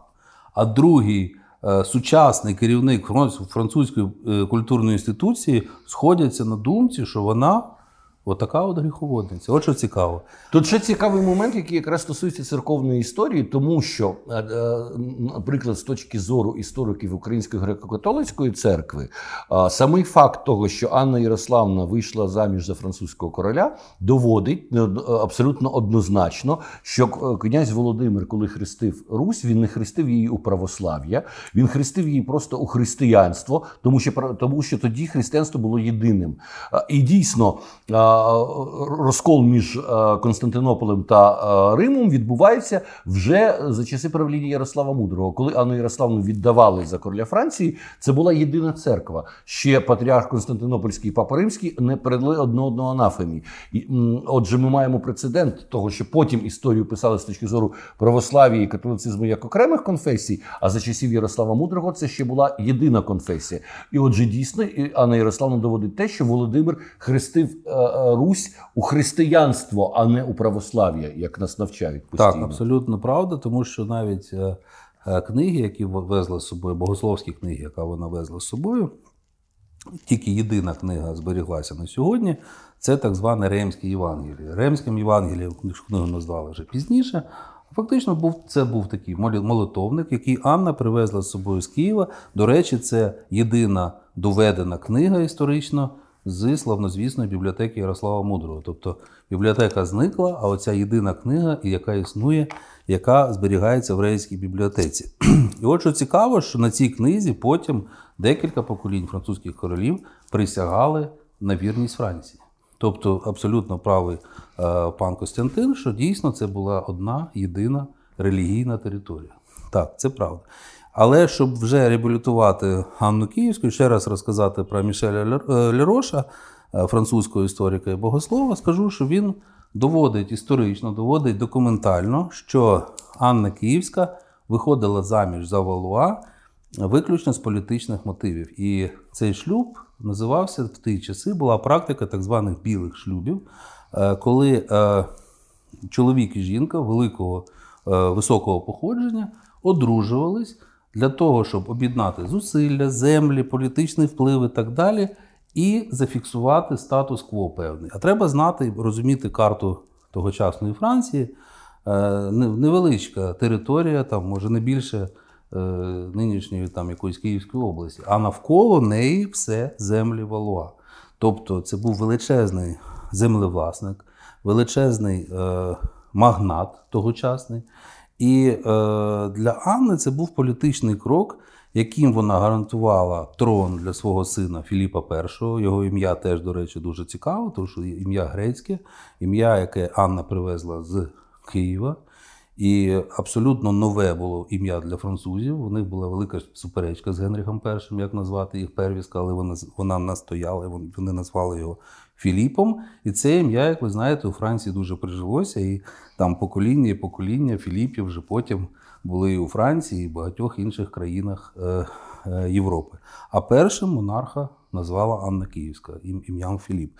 а другий. Е, сучасний керівник французької е, культурної інституції сходяться на думці, що вона Отака от гріховодниця. От що цікаво. Тут ще цікавий момент, який якраз стосується церковної історії, тому що, е, е, наприклад, з точки зору істориків Української греко-католицької церкви, самий факт того, що Анна Ярославна вийшла заміж за французького короля, доводить е, абсолютно однозначно, що князь Володимир, коли хрестив Русь, він не хрестив її у православ'я, він хрестив її просто у християнство, тому що тому що тоді християнство було єдиним. І дійсно розкол між е, Константинополем та е, Римом відбувається вже за часи правління Ярослава Мудрого. Коли Анну Ярославну віддавали за короля Франції, це була єдина церква. Ще патріарх Константинопольський і Папа Римський не передали одне одного анафемі. І, Отже, ми маємо прецедент того, що потім історію писали з точки зору православії і католицизму як окремих конфесій. А за часів Ярослава Мудрого це ще була єдина конфесія. І отже, дійсно, Анна Ярославна доводить те, що Володимир хрестив е, Русь у християнство, а не у православ'я, як нас навчають постійно. Так, абсолютно правда, тому що навіть е, е, книги, які везла з собою, богословські книги, яка вона везла з собою. Тільки єдина книга зберіглася на сьогодні. Це так зване Ремське Євангеліє. Ремським Євангелієм книгу назвали вже пізніше. Фактично, був, це був такий молитовник, який Анна привезла з собою з Києва. До речі, це єдина доведена книга історично з славнозвісної бібліотеки Ярослава Мудрого. Тобто бібліотека зникла, а оця єдина книга, яка існує, яка зберігається в Рейській бібліотеці. І от що цікаво, що на цій книзі потім декілька поколінь французьких королів присягали на вірність Франції. Тобто абсолютно правий е, пан Костянтин, що дійсно це була одна єдина релігійна територія. Так, це правда. Але щоб вже реабілітувати Ганну Київську, ще раз розказати про Мішеля е, Лероша, е, французького історика і богослова, скажу, що він доводить історично, доводить документально, що Анна Київська виходила заміж за Валуа виключно з політичних мотивів. І цей шлюб називався в ті часи, була практика так званих білих шлюбів, е, коли чоловік і жінка великого високого походження одружувались для того, щоб об'єднати зусилля, землі, політичний вплив і так далі, і зафіксувати статус-кво певний. А треба знати і розуміти карту тогочасної Франції. Е, невеличка територія, там, може не більше е, нинішньої там, якоїсь Київської області, а навколо неї все землі Валуа. Тобто це був величезний землевласник, величезний е, магнат тогочасний. І е, для Анни це був політичний крок, яким вона гарантувала трон для свого сина Філіпа І. Його ім'я теж, до речі, дуже цікаве, тому що ім'я грецьке, ім'я, яке Анна привезла з Києва. І абсолютно нове було ім'я для французів. У них була велика суперечка з Генріхом І, як назвати їх первіска, але вона вона настояла, вони назвали його Філіпом. І це ім'я, як ви знаєте, у Франції дуже прижилося. І там покоління і покоління Філіпів вже потім були і у Франції, і в багатьох інших країнах е, е, Європи. А першим монарха назвала Анна Київська ім'ям Філіп.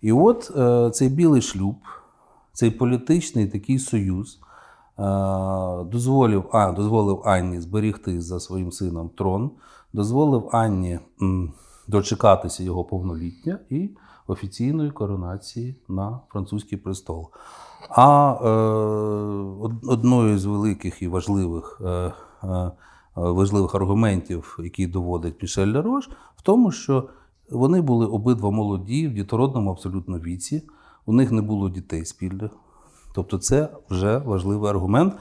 І от е, цей білий шлюб, цей політичний такий союз. Дозволив а, дозволив Анні зберігти за своїм сином трон, дозволив Анні дочекатися його повноліття і офіційної коронації на французький престол. А е, одною з великих і важливих е, е, важливих аргументів, які доводить Мішель Лерош, в тому, що вони були обидва молоді в дітородному абсолютно віці, у них не було дітей спільних. Тобто, це вже важливий аргумент.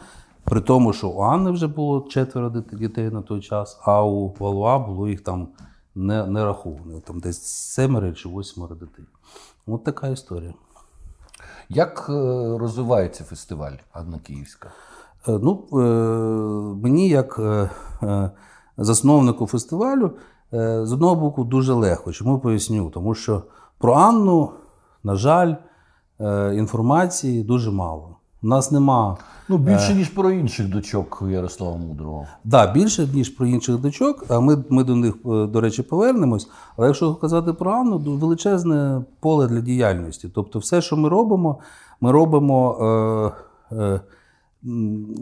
При тому, що у Анни вже було четверо дітей на той час, а у Валуа було їх там не не раховано. Там десь семеро чи восьмеро дітей. От така історія. Як е, розвивається фестиваль Анна Київська? Е, ну, е, Мені, як засновнику фестивалю, з одного боку, дуже легко. Чому поясню? Тому що про Анну, на жаль, інформації дуже мало. У нас нема. Ну, більше, ніж про інших дочок Ярослава Мудрого. Так, да, більше, ніж про інших дочок, а ми ми до них, до речі, повернемось. Але якщо казати про Анну, величезне поле для діяльності. Тобто, все, що ми робимо, ми робимо. Е, е,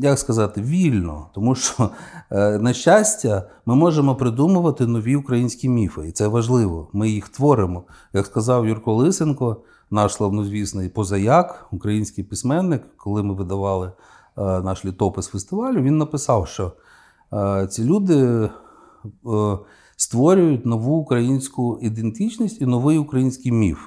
як сказати, вільно, тому що, е, на щастя, ми можемо придумувати нові українські міфи, і це важливо. Ми їх творимо. Як сказав Юрко Лисенко, наш славнозвісний позаяк, український письменник, коли ми видавали е, наш літопис фестивалю, він написав, що е, ці люди створюють нову українську ідентичність і новий український міф.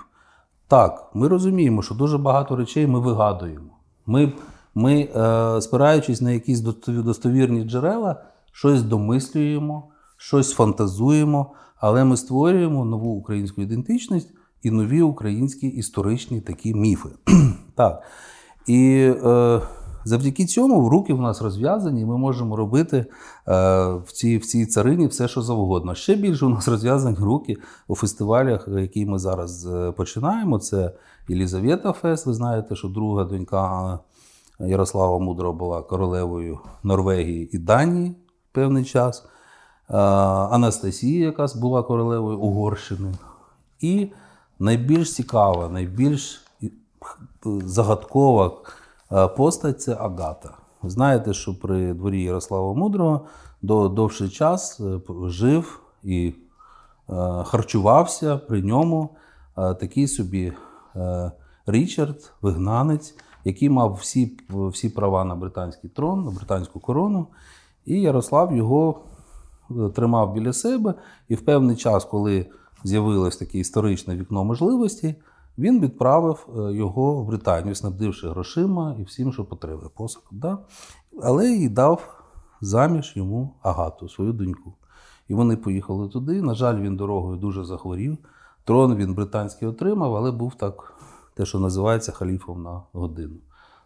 Так, ми розуміємо, що дуже багато речей ми вигадуємо. Ми ми, е, спираючись на якісь достовірні джерела, щось домислюємо, щось фантазуємо, але ми створюємо нову українську ідентичність і нові українські історичні такі міфи. так. І е, завдяки цьому руки в нас розв'язані, ми можемо робити е, в цій в цій царині все, що завгодно. Ще більше у нас розв'язані руки у фестивалях, які ми зараз е, починаємо. Це Єлізавета Фест. Ви знаєте, що друга донька Ярослава Мудро була королевою Норвегії і Данії певний час. Анастасія, яка була королевою Угорщини. І найбільш цікава, найбільш загадкова постать це Агата. Ви знаєте, що при дворі Ярослава Мудрого до довший час е, жив і е, харчувався при ньому е, такий собі Річард, вигнанець, який мав всі всі права на британський трон, на британську корону. І Ярослав його тримав біля себе. І в певний час, коли з'явилось таке історичне вікно можливості, він відправив його в Британію, снабдивши грошима і всім, що потрібно, посохом. Да? Але і дав заміж йому Агату, свою доньку. І вони поїхали туди. На жаль, він дорогою дуже захворів. Трон він британський отримав, але був так, те, що називається халіфом на годину.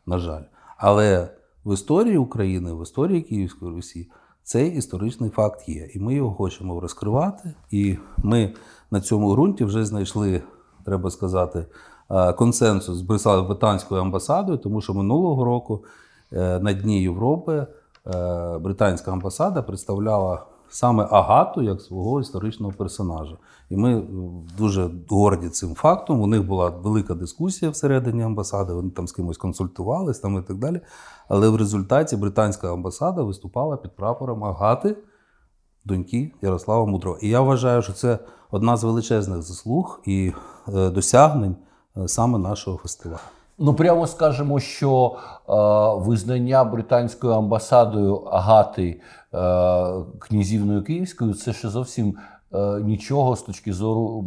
На жаль. Але в історії України, в історії Київської Русі, цей історичний факт є. І ми його хочемо розкривати. І ми на цьому ґрунті вже знайшли, треба сказати, консенсус з британською амбасадою, тому що минулого року е, на дні Європи. Е, британська амбасада представляла саме Агату як свого історичного персонажа. І ми дуже горді цим фактом. У них була велика дискусія всередині амбасади, вони там з кимось консультувалися там і так далі. Але в результаті британська амбасада виступала під прапором Агати, доньки Ярослава Мудрого. І я вважаю, що це одна з величезних заслуг і е, досягнень е, саме нашого фестивалю. Ну, прямо скажемо, що е, визнання британською амбасадою Агати е, князівною Київською це ще зовсім е, нічого з точки зору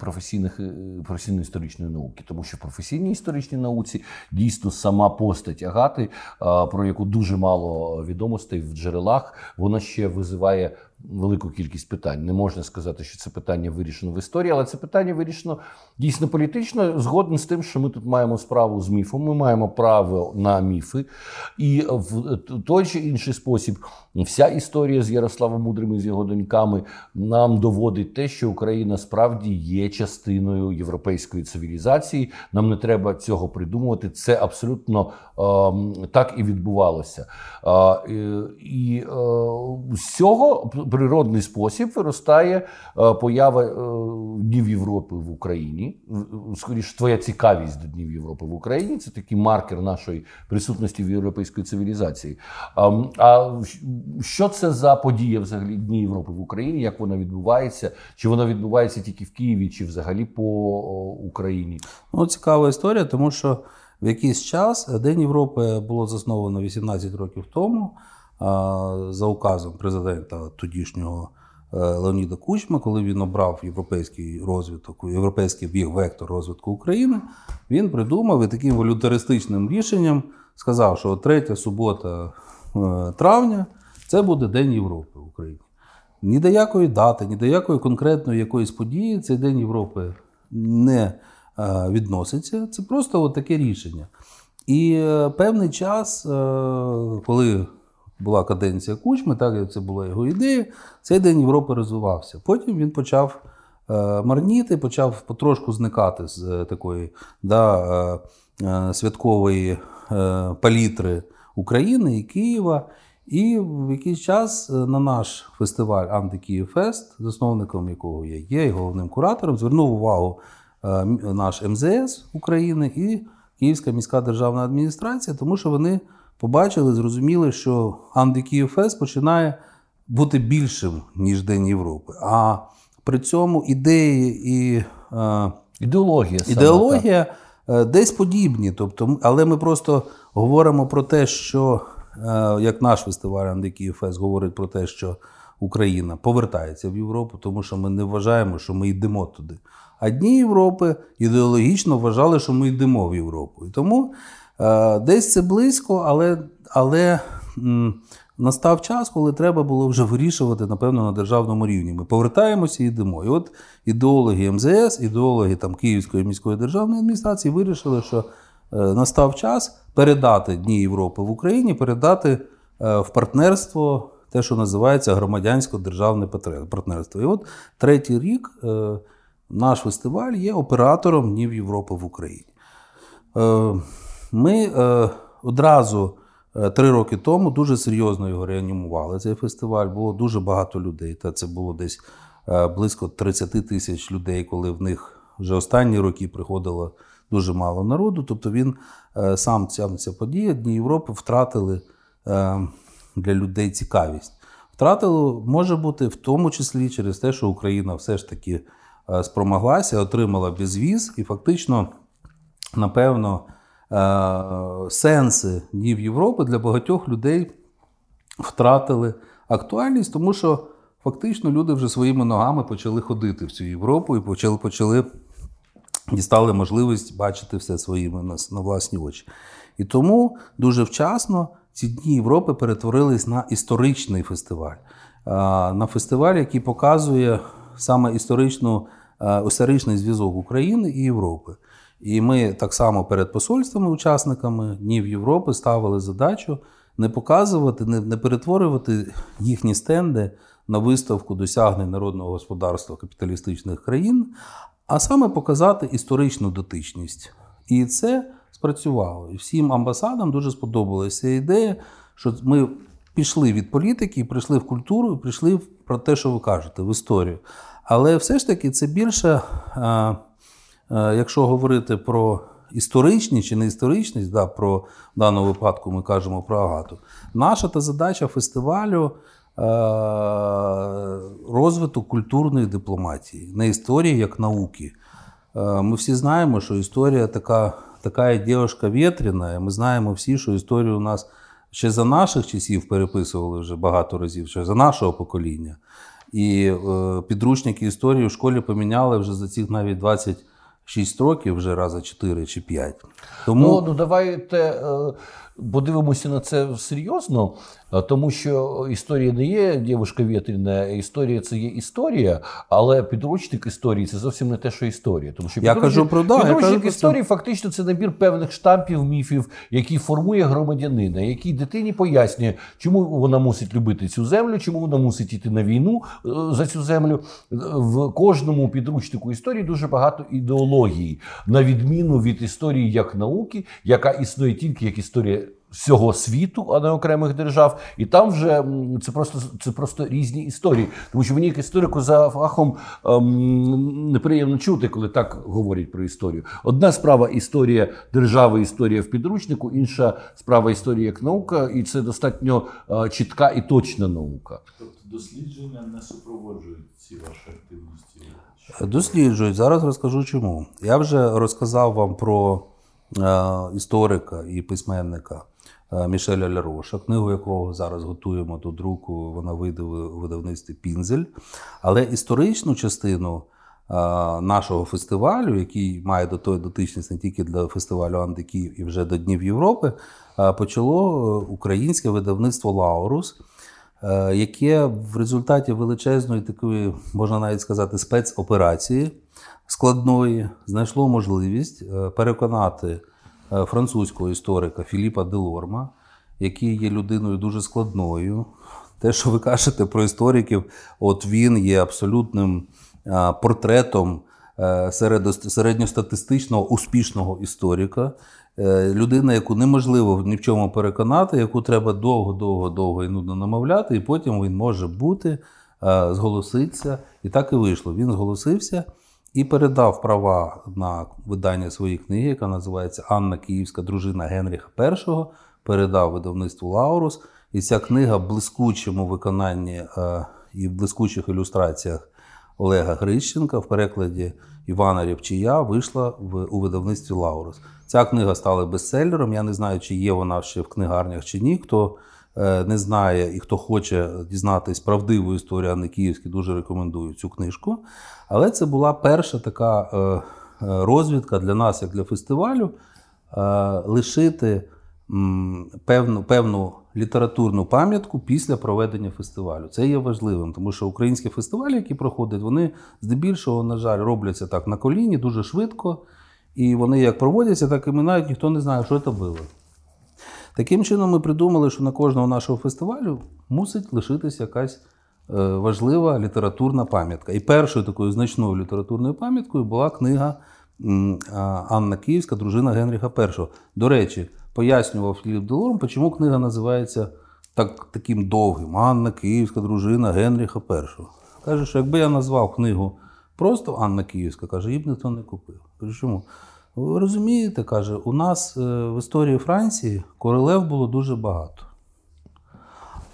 професійних е, професійно-історичної науки, тому що в професійній історичній науці дійсно сама постать Агати, е, про яку дуже мало відомостей в джерелах, вона ще визиває велику кількість питань. Не можна сказати, що це питання вирішено в історії, але це питання вирішено дійсно політично. Згоден з тим, що ми тут маємо справу з міфом. Ми маємо право на міфи, і в той чи інший спосіб вся історія з Ярославом Мудрим і з його доньками нам доводить те, що Україна справді є частиною європейської цивілізації. Нам не треба цього придумувати. Це абсолютно так і відбувалося. І е, з цього природний спосіб виростає е, поява е, Днів Європи в Україні. Скоріше, твоя цікавість до Днів Європи в Україні це такий маркер нашої присутності в європейської цивілізації. А що це за подія взагалі Дні Європи в Україні? Як вона відбувається? Чи вона відбувається тільки в Києві, чи взагалі по Україні? Ну, цікава історія, тому що в якийсь час День Європи було засновано 18 років тому за указом президента тодішнього е, Леоніда Кучма, коли він обрав європейський розвиток, європейський вектор розвитку України, він придумав і таким волюнтаристичним рішенням сказав, що третя субота е, травня це буде День Європи в Україні. Ні до якої дати, ні до якої конкретної якоїсь події цей День Європи не відноситься. Це просто от таке рішення. І певний час, коли була каденція Кучми, так це була його ідея. Цей день Європи розвивався. Потім він почав е, марніти, почав потрошку зникати з е, такої да, е, святкової палітри України і Києва. І в якийсь час на наш фестиваль Антикиївфест, засновником якого я є, і головним куратором, звернув увагу наш МЗС України і Київська міська державна адміністрація, тому що вони побачили, зрозуміли, що Антикиївфест починає бути більшим, ніж День Європи. А при цьому ідеї і е, ідеологія ідеологія е, десь подібні. Тобто, Але ми просто говоримо про те, що е, як наш фестиваль Антикиївфест говорить про те, що Україна повертається в Європу, тому що ми не вважаємо, що ми йдемо туди. А дні Європи ідеологічно вважали, що ми йдемо в Європу. І тому Е, десь це близько, але але настав час, коли треба було вже вирішувати, напевно, на державному рівні. Ми повертаємося і йдемо. І от ідеологи МЗС, ідеологи там, Київської міської державної адміністрації вирішили, що е, настав час передати Дні Європи в Україні, передати е, в партнерство те, що називається громадянсько-державне партнерство. І от третій рік наш фестиваль є оператором Днів Європи в Україні. Ми е, одразу е, три роки тому дуже серйозно його реанімували. Цей фестиваль було дуже багато людей. Та це було десь е, близько 30 тисяч людей, коли в них вже останні роки приходило дуже мало народу. Тобто він е, сам ця, подія Дні Європи втратили е, для людей цікавість. Втратило може бути в тому числі через те, що Україна все ж таки е, спромоглася, отримала безвіз, і фактично, напевно, е, сенси днів Європи для багатьох людей втратили актуальність, тому що фактично люди вже своїми ногами почали ходити в цю Європу і почали почали дістали можливість бачити все своїми на, на власні очі. І тому дуже вчасно ці дні Європи перетворились на історичний фестиваль, на фестиваль, який показує саме історичну, історичний зв'язок України і Європи. І ми так само перед посольствами, учасниками Днів Європи ставили задачу не показувати, не, не перетворювати їхні стенди на виставку досягнень народного господарства капіталістичних країн, а саме показати історичну дотичність. І це спрацювало. І всім амбасадам дуже сподобалася ідея, що ми пішли від політики, прийшли в культуру, прийшли про те, що ви кажете, в історію. Але все ж таки це більше, якщо говорити про історичність чи не історичність, да, про в даному випадку ми кажемо про агату. Наша та задача фестивалю. Розвиток культурної дипломатії, не історії як науки. Ми всі знаємо, що історія така така дівчинка вітряна. Ми знаємо всі, що історію у нас ще за наших часів переписували вже багато разів, ще за нашого покоління. І е, підручники історії в школі поміняли вже за цих навіть 26 років, вже рази 4 чи 5. Тому ну, ну давайте е, подивимося на це серйозно. Тому що історія не є дівушка вітряна, історія це є історія, але підручник історії це зовсім не те, що історія. Тому що я кажу про да, підручник я кажу історії про фактично це набір певних штампів, міфів, які формує громадянина, який дитині пояснює, чому вона мусить любити цю землю, чому вона мусить йти на війну е, за цю землю. В кожному підручнику історії дуже багато ідеології, на відміну від історії як науки, яка існує тільки як історія всього світу, а не окремих держав. І там вже це просто це просто різні історії. Тому що мені як історику за фахом ем, неприємно чути, коли так говорять про історію. Одна справа історія держави, історія в підручнику, інша справа історія як наука, і це достатньо е, чітка і точна наука. Тобто дослідження не супроводжують ці ваші активності. Досліджують. Зараз розкажу чому. Я вже розказав вам про е, історика і письменника Мішеля Ляроша, книгу якого зараз готуємо до друку, вона вийде у видавництві Пінзель. Але історичну частину е, нашого фестивалю, який має до тої дотичність не тільки для фестивалю Анди і вже до Днів Європи, е, почало українське видавництво Лаурус. Яке в результаті величезної такої, можна навіть сказати, спецоперації складної знайшло можливість переконати Е, французького історика Філіпа Делорма, який є людиною дуже складною. Те, що ви кажете про істориків, от він є абсолютним е, портретом е, середньостатистичного успішного історика. Людина, яку неможливо ні в чому переконати, яку треба довго-довго-довго і нудно намовляти, і потім він може бути, зголоситися. І так і вийшло. Він зголосився і передав права на видання своєї книги, яка називається Анна Київська дружина Генріха І, передав видавництву Лаурус. І ця книга в блискучому виконанні е, і в блискучих ілюстраціях Олега Грищенка в перекладі Івана Рябчія вийшла в, у видавництві Лаурус. Ця книга стала бестселером. Я не знаю, чи є вона ще в книгарнях чи ні. Хто не знає і хто хоче дізнатись правдиву історію Анни Київської, дуже рекомендую цю книжку. Але це була перша така е, е, розвідка для нас, як для фестивалю, е, лишити певну певну літературну пам'ятку після проведення фестивалю. Це є важливим, тому що українські фестивалі, які проходять, вони здебільшого, на жаль, робляться так на коліні дуже швидко. І вони як проводяться, так і минають, ніхто не знає, що це було. Таким чином, ми придумали, що на кожного нашого фестивалю мусить лишитися якась Е, важлива літературна пам'ятка. І першою такою значною літературною пам'яткою була книга Анна Київська, дружина Генріха І. До речі, пояснював Філіп Делорм, чому книга називається так, таким довгим Анна Київська, дружина Генріха І. Каже, що якби я назвав книгу просто Анна Київська, каже, її б ніхто не купив. Чому? Ви розумієте, каже, у нас е, в історії Франції королев було дуже багато.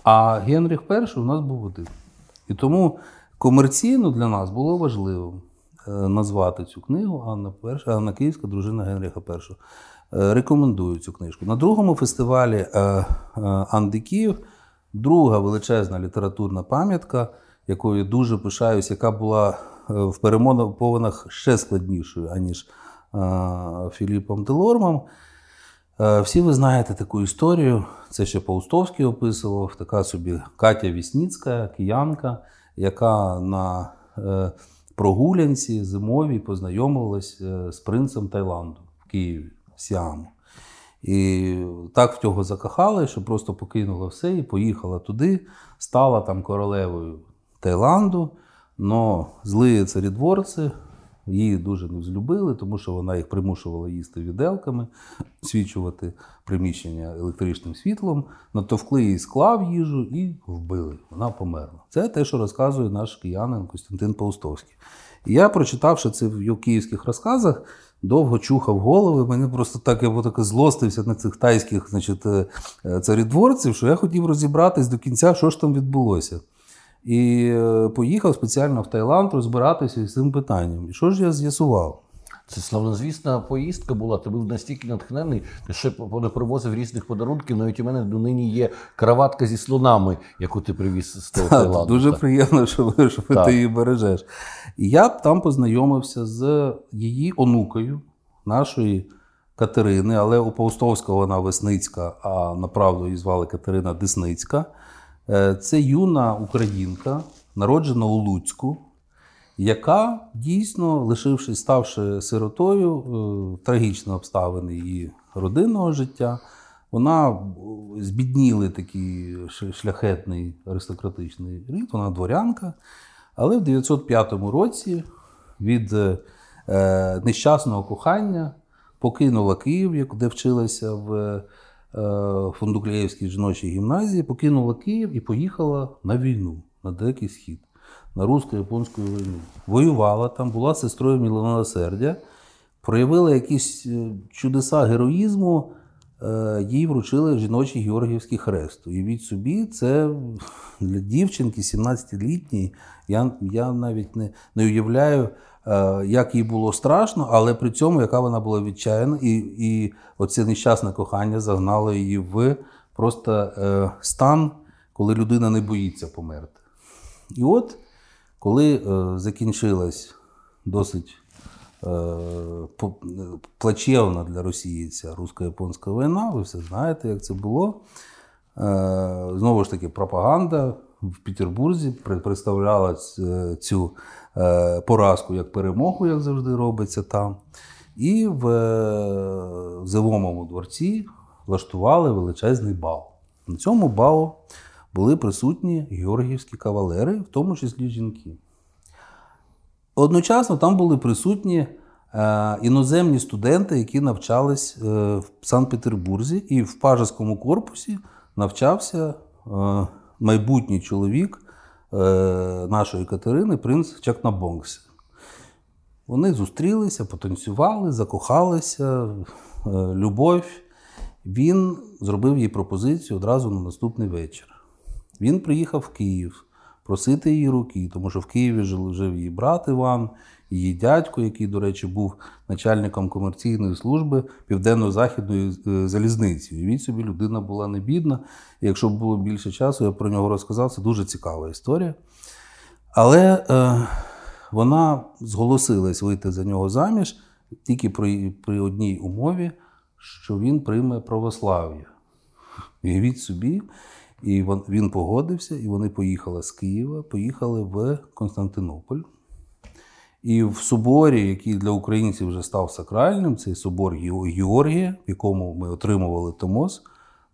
А Генріх І у нас був один. І тому комерційно для нас було важливо е, назвати цю книгу Анна Перша, Анна Київська, дружина Генріха І. Е, рекомендую цю книжку. На другому фестивалі Анди Київ друга величезна літературна пам'ятка, якою дуже пишаюсь, яка була в перемовинах ще складнішою, аніж Філіпом Делормом. Всі ви знаєте таку історію. Це ще Паустовський описував, така собі Катя Вісніцька, киянка, яка на е, прогулянці зимовій познайомилась е, з принцем Таїланду в Києві, Сіаму. І так в цього закохали, що просто покинула все і поїхала туди, стала там королевою Таїланду. Но злі царідворці Її дуже не взлюбили, тому що вона їх примушувала їсти віделками, освічувати приміщення електричним світлом, натовкли їй скла в їжу і вбили. Вона померла. Це те, що розказує наш киянин Костянтин Паустовський. Я, прочитавши це в київських розказах, довго чухав голови. Мене просто так я так злостився на цих тайських значить, е, царідворців, що я хотів розібратись до кінця, що ж там відбулося. І е, поїхав спеціально в Таїланд розбиратися з цим питанням. І що ж я з'ясував? Це славнозвісна поїздка була. Ти був настільки натхнений, ти ще привозив різних подарунків. Навіть у мене до нині є краватка зі слонами, яку ти привіз з того Таїланду. Дуже так. приємно, що ви що ти її бережеш. І я там познайомився з її онукою, нашої Катерини, але у Паустовського вона Весницька, а направду її звали Катерина Десницька. Е, це юна українка, народжена у Луцьку, яка дійсно, лишившись, ставши сиротою, е, трагічно обставини її родинного життя, вона збідніли такий шляхетний аристократичний рід, вона дворянка. Але в 905 році від е, нещасного кохання покинула Київ, де вчилася в Е, Фундуклеївській жіночій гімназії, покинула Київ і поїхала на війну, на Далекий Схід, на русько-японську війну. Воювала там, була сестрою милосердя, проявила якісь е, чудеса героїзму, е, їй вручили жіночий Георгіївський хрест. Уявіть собі, це для дівчинки 17-літньої. Я я навіть не, не уявляю. Е, як їй було страшно, але при цьому яка вона була відчаяна, і і оце нещасне кохання загнало її в просто е, стан, коли людина не боїться померти. І от, коли е, закінчилась досить плачевна для Росії ця русько-японська війна, ви все знаєте, як це було. Знову ж таки, пропаганда в Петербурзі представляла цю Е, поразку як перемогу, як завжди робиться там. І в е, Зимовому дворці влаштували величезний бал. На цьому балу були присутні георгіївські кавалери, в тому числі жінки. Одночасно там були присутні е, іноземні студенти, які навчались в Санкт-Петербурзі, і в пажеському корпусі навчався майбутній чоловік Е, нашої Катерини принц Чакнабонгс. Вони зустрілися, потанцювали, закохалися, е, любов. Він зробив їй пропозицію одразу на наступний вечір. Він приїхав в Київ просити її руки, тому що в Києві жив її брат Іван, її дядько, який, до речі, був начальником комерційної служби Південно-Західної е, залізниці. Уявіть собі, людина була не бідна. І якщо б було більше часу, я про нього розказав. Це дуже цікава історія. Але е, вона зголосилась вийти за нього заміж тільки при, при одній умові, що він прийме православ'я. Уявіть собі. І він погодився, і вони поїхали з Києва, поїхали в Константинополь. І в соборі, який для українців вже став сакральним, цей собор Георгія, в якому ми отримували Томос,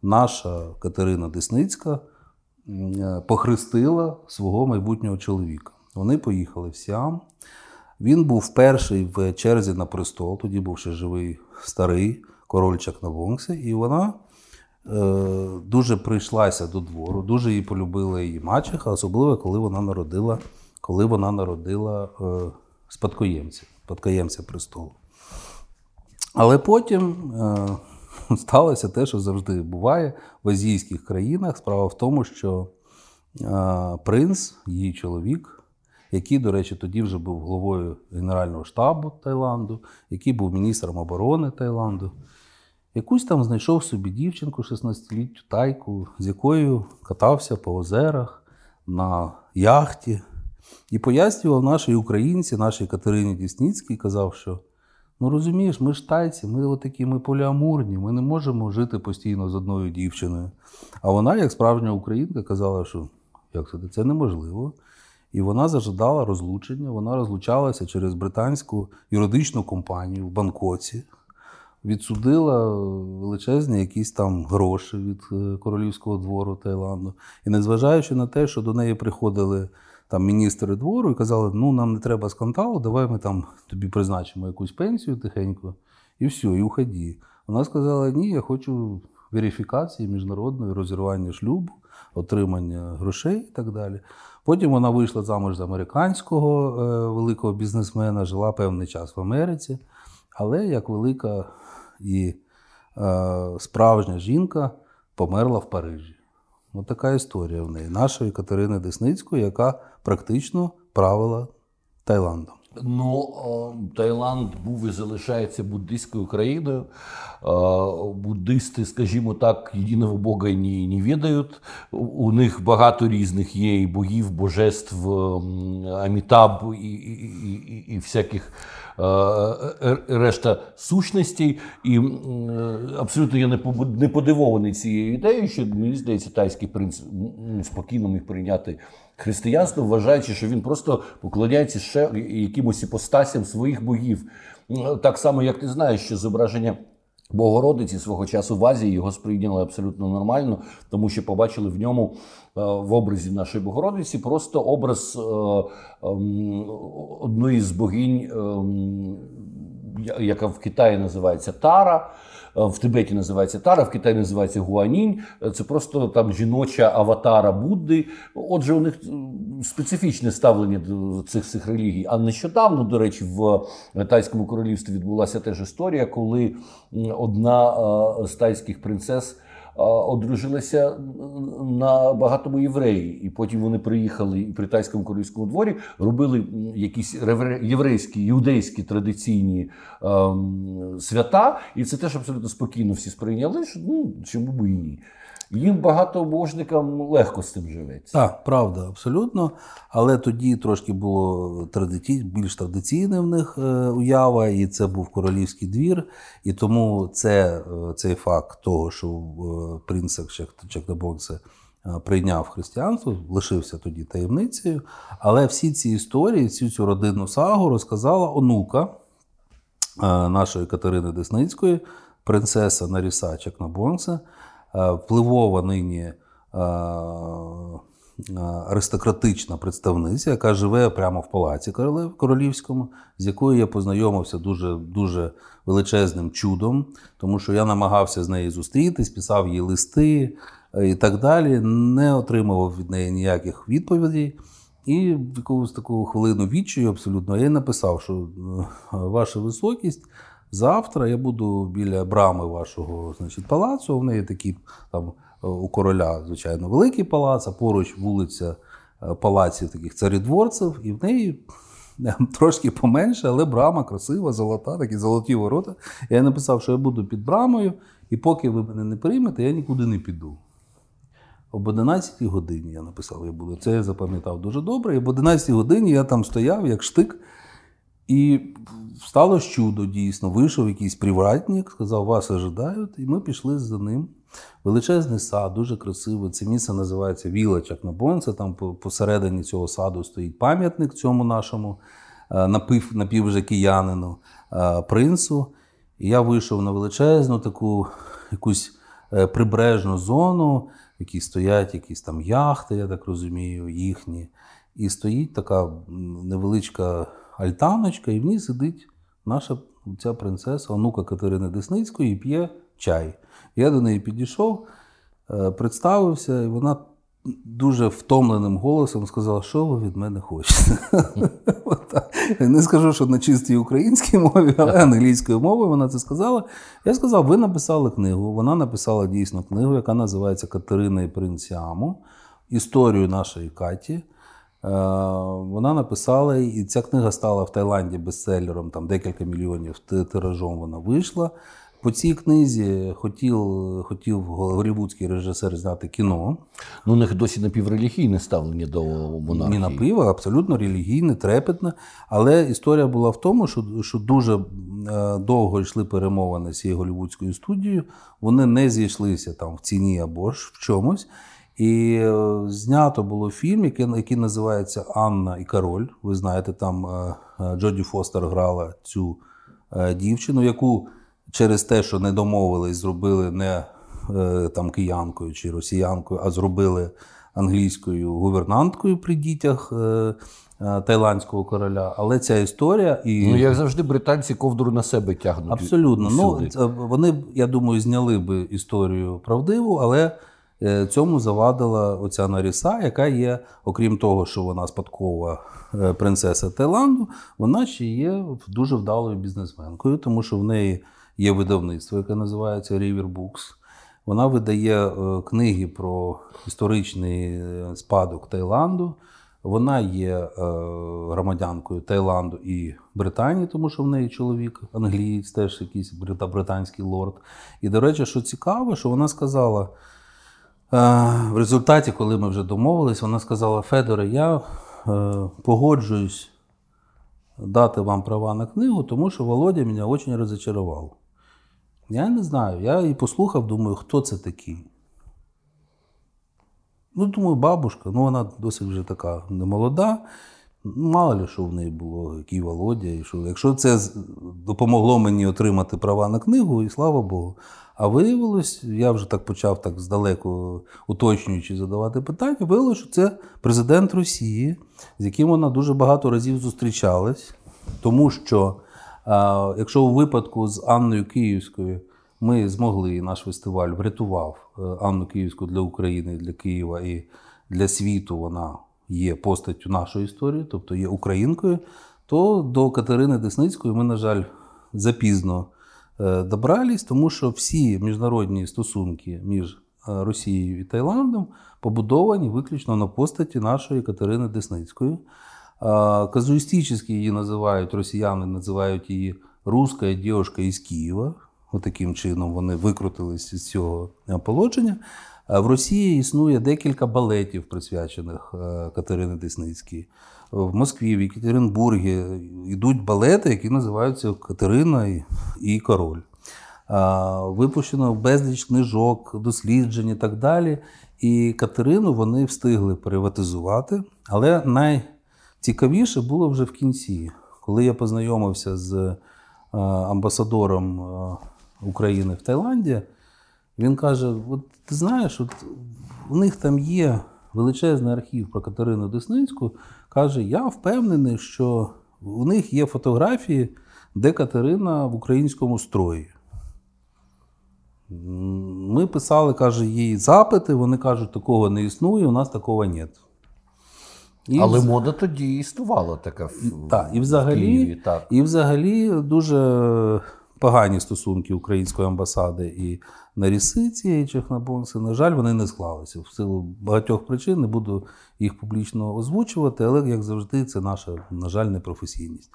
наша Катерина Десницька е, похрестила свого майбутнього чоловіка. Вони поїхали в Сіам. Він був перший в черзі на престол, тоді був ще живий старий король Чакнавонгси, і вона е, дуже прийшлася до двору, дуже її полюбила її мачеха, особливо коли вона народила коли вона народила е, спадкоємця, спадкоємця престолу. Але потім е, сталося те, що завжди буває в азійських країнах. Справа в тому, що е, принц, її чоловік, який, до речі, тоді вже був головою Генерального штабу Таїланду, який був міністром оборони Таїланду, якусь там знайшов собі дівчинку 16-літню тайку, з якою катався по озерах на яхті. І пояснював нашій українці, нашій Катерині Дісніцькій, казав, що ну розумієш, ми ж тайці, ми отакі, ми поліамурні, ми не можемо жити постійно з одною дівчиною. А вона, як справжня українка, казала, що як це, це неможливо. І вона зажадала розлучення. Вона розлучалася через британську юридичну компанію в Бангкоці, відсудила величезні якісь там гроші від е, королівського двору Таїланду. І незважаючи на те, що до неї приходили там міністри двору і казали, ну нам не треба скандалу, давай ми там тобі призначимо якусь пенсію тихенько, і все, і уході. Вона сказала: ні, я хочу верифікації міжнародної розірвання шлюбу, отримання грошей і так далі. Потім вона вийшла замуж з американського е, великого бізнесмена, жила певний час в Америці, але як велика і е, справжня жінка померла в Парижі. Ось така історія в неї, нашої Катерини Десницької, яка практично правила Таїландом. Ну, Таїланд був і залишається буддистською країною. Буддисти, скажімо так, єдиного Бога не, не відають. У них багато різних є і богів, божеств, амітаб і, і, і, і всяких решта сущностей. І абсолютно я не подивований цією ідеєю, що мені здається, тайський принц спокійно міг прийняти християнство, вважаючи, що він просто поклоняється ще якимось іпостасям своїх богів. Так само, як ти знаєш, що зображення. Богородиці свого часу в Азії його сприйняли абсолютно нормально, тому що побачили в ньому е, в образі нашої Богородиці просто образ е, ем, одної з богинь, ем, яка в Китаї називається Тара. В Тибеті називається Тара, в Китаї називається Гуанінь. Це просто там жіноча аватара Будди. Отже, у них специфічне ставлення до цих цих релігій. А нещодавно, до речі, в тайському королівстві відбулася теж історія, коли одна з тайських принцес одружилися на багатому євреї, і потім вони приїхали і при тайському королівському дворі робили якісь єврейські, іудейські традиційні ем, свята, і це теж абсолютно спокійно всі сприйняли. що ну чому б і ні. Їм багатообожникам легко з цим живеться. Так, правда, абсолютно. Але тоді трошки було традиці... більш традиційне в них е, уява, і це був королівський двір. І тому це, е, цей факт того, що е, принцек Чекнебоксе прийняв християнство, лишився тоді таємницею. Але всі ці історії, всю цю родинну сагу розказала онука нашої Катерини Десницької, принцеса Наріса Чекнабонса. Е, впливова нині е, е, аристократична представниця, яка живе прямо в палаці королівському, з якою я познайомився дуже дуже величезним чудом, тому що я намагався з нею зустрітись, писав їй листи і так далі. Не отримував від неї ніяких відповідей. І в якусь таку хвилину відчую абсолютно я написав, що ваша високість. Завтра я буду біля брами вашого значить, палацу. В неї такі там е, у короля, звичайно, великий палац, а поруч вулиця е, палаців таких царідворців, і в неї трошки поменше, але брама красива, золота, такі золоті ворота. Я написав, що я буду під брамою, і поки ви мене не приймете, я нікуди не піду. Об 11 годині я написав, я буду. Це я запам'ятав дуже добре. І об 11 годині я там стояв, як штик. І сталося чудо дійсно. Вийшов якийсь привратник, сказав, вас ожидають, і ми пішли за ним. Величезний сад, дуже красивий. Це місце називається Віла Чакнабонця. Там посередині цього саду стоїть пам'ятник цьому нашому е, напів, напів киянину е, принцу. І я вийшов на величезну таку якусь е, прибережну зону, в якій стоять якісь там яхти, я так розумію, їхні. І стоїть така невеличка альтаночка, і в ній сидить наша ця принцеса, онука Катерини Десницької, і п'є чай. Я до неї підійшов, е, представився, і вона дуже втомленим голосом сказала, що ви від мене хочете. Не скажу, що на чистій українській мові, але англійською мовою вона це сказала. Я сказав, ви написали книгу. Вона написала дійсно книгу, яка називається Катерина і принц Сіаму. Історію нашої Каті. Е, вона написала, і ця книга стала в Таїланді бестселером, там декілька мільйонів тиражом вона вийшла. По цій книзі хотів хотів голівудський режисер зняти кіно. Ну, у них досі напіврелігійне ставлення до монархії. Ні, напиво, абсолютно релігійне, трепетне. Але історія була в тому, що що дуже е, довго йшли перемовини з цією голівудською студією. Вони не зійшлися там в ціні або ж в чомусь. І е, знято було фільм, який який називається Анна і Король. Ви знаєте, там е, Джоді Фостер грала цю дівчину, яку через те, що не домовились, зробили не е, там киянкою чи росіянкою, а зробили англійською гувернанткою при дітях е, е, тайландського короля. Але ця історія і ну як завжди, британці ковдру на себе тягнуть. Абсолютно. Ну вони я думаю, зняли би історію правдиву, але. Цьому завадила оця Наріса, яка є, окрім того, що вона спадкова принцеса Таїланду, вона ще є дуже вдалою бізнесменкою, тому що в неї є видавництво, яке називається River Books. Вона видає е, книги про історичний е, спадок Таїланду. Вона є е, громадянкою Таїланду і Британії, тому що в неї чоловік англієць, теж якийсь британський лорд. І, до речі, що цікаво, що вона сказала в результаті, коли ми вже домовились, вона сказала: Федоре, я погоджуюсь дати вам права на книгу, тому що Володя мене дуже розчарував. Я не знаю. Я і послухав, думаю, хто це такий. Ну, думаю, бабушка, ну вона досить вже така немолода. Мало ли, що в неї було, який Володя. І що. Якщо це допомогло мені отримати права на книгу, і слава Богу. А виявилось, я вже так почав так здалеку уточнюючи задавати питання, виявилося, що це президент Росії, з яким вона дуже багато разів зустрічалась, тому що Якщо у випадку з Анною Київською ми змогли, наш фестиваль врятував е, Анну Київську для України, для Києва і для світу вона є постаттю нашої історії, тобто є українкою, то до Катерини Десницької ми, на жаль, запізно добрались, тому що всі міжнародні стосунки між е, Росією і Таїландом побудовані виключно на постаті нашої Катерини Десницької. Казуїстично її називають росіяни, називають її руська дівчинка із Києва. Отаким чином вони викрутились з цього положення. В Росії існує декілька балетів, присвячених е, Катерині Десницькій. В Москві, в Екатеринбургі йдуть балети, які називаються Катерина і Король. Випущено безліч книжок, досліджень і так далі. І Катерину вони встигли приватизувати. Але най Цікавіше було вже в кінці, коли я познайомився з е, амбасадором е, України в Таїланді, він каже: от ти знаєш, от у них там є величезний архів про Катерину Десницьку. Каже, я впевнений, що у них є фотографії, де Катерина в українському строї. Ми писали, каже, їй запити, вони кажуть, такого не існує, у нас такого нет. І Але мода тоді існувала така в, так, і взагалі, в Києві. Так. І взагалі дуже погані стосунки української амбасади і Наріси цієї Чехнабонси, на жаль, вони не склалися. В силу багатьох причин не буду їх публічно озвучувати, але, як завжди, це наша, на жаль, непрофесійність.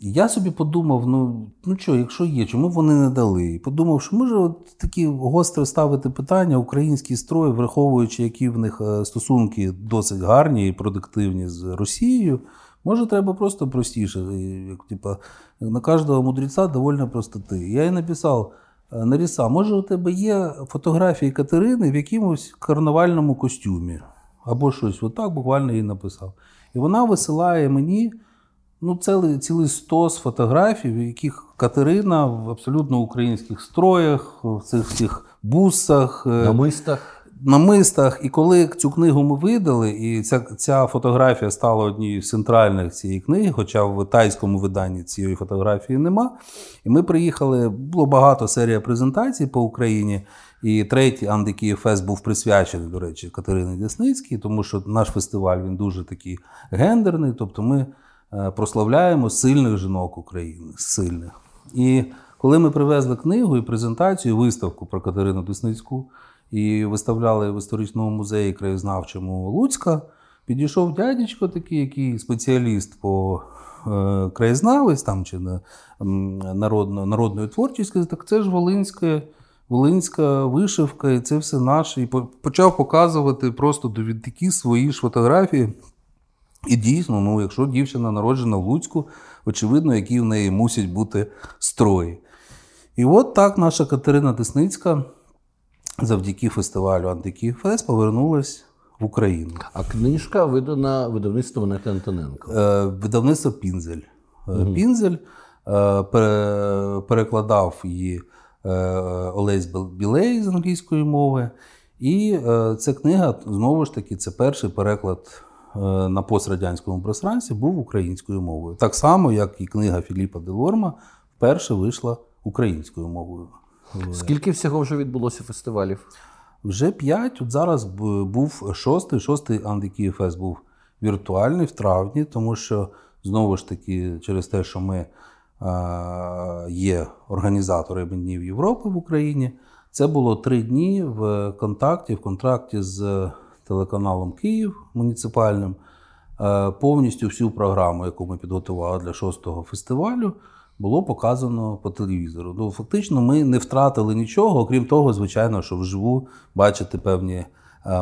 Я собі подумав: ну ну що, якщо є, чому вони не дали? І подумав, що може от такі гостро ставити питання, український строй, враховуючи, які в них е, стосунки досить гарні і продуктивні з Росією, може, треба просто простіше. Як, типа, На кожного мудреця довольно простоти. Я їй написав. «Е, Наріса, може, у тебе є фотографії Катерини в якомусь карнавальному костюмі? Або щось, отак буквально їй написав. І вона висилає мені Ну, цілий цілий стос фотографій, в яких Катерина в абсолютно українських строях, в цих всіх бусах, е, намистах. Намистах. І коли цю книгу ми видали, і ця ця фотографія стала однією з центральних цієї книги, хоча в тайському виданні цієї фотографії нема. І ми приїхали, було багато серія презентацій по Україні. І третій Андикіїв був присвячений, до речі, Катерині Десницькій, тому що наш фестиваль він дуже такий гендерний. Тобто ми е, прославляємо сильних жінок України. сильних. І коли ми привезли книгу і презентацію, виставку про Катерину Десницьку і виставляли в історичному музеї краєзнавчому Луцька, підійшов дядечко, такий, який спеціаліст по е, краєзнавець там чи на народно, народної творчості, так це ж Волинське. Волинська вишивка, і це все наше. І почав показувати просто довідки свої ж фотографії. І дійсно, ну, якщо дівчина народжена в Луцьку, очевидно, які в неї мусять бути строї. І от так наша Катерина Десницька завдяки фестивалю Антикіфест повернулась в Україну. А книжка видана видавництвом Анети Антоненко. Е, Видавництво Пінзель. Угу. Пінзель е, перекладав її Олесь Білей з англійської мови. І ця книга, знову ж таки, це перший переклад на пострадянському пространстві був українською мовою. Так само, як і книга Філіпа Делорма вперше вийшла українською мовою. Скільки всього вже відбулося фестивалів? Вже п'ять. От зараз був шостий. Шостий Андикіфест був віртуальний в травні, тому що знову ж таки, через те, що ми є організаторами Днів Європи в Україні. Це було три дні в контакті, в контракті з телеканалом Київ муніципальним. Повністю всю програму, яку ми підготували для шостого фестивалю, було показано по телевізору. Ну, Фактично, ми не втратили нічого, окрім того, звичайно, що вживу бачити певні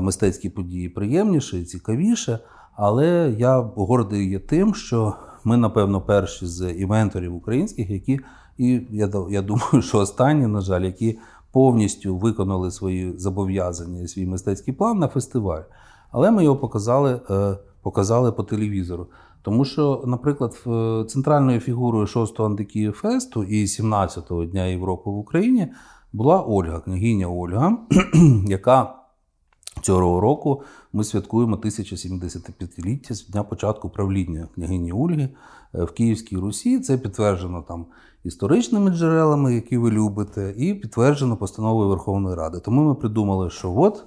мистецькі події приємніше і цікавіше. Але я гордий є тим, що ми, напевно, перші з івенторів українських, які, і я я думаю, що останні, на жаль, які повністю виконали свої зобов'язання і свій мистецький план на фестиваль. Але ми його показали, е, показали по телевізору. Тому що, наприклад, центральною фігурою 6-го антикієфесту і 17-го дня Європи в Україні була Ольга, княгиня Ольга, яка цього року ми святкуємо 1075-ліття з дня початку правління княгині Ольги е, в Київській Русі. Це підтверджено там історичними джерелами, які ви любите, і підтверджено постановою Верховної Ради. Тому ми придумали, що от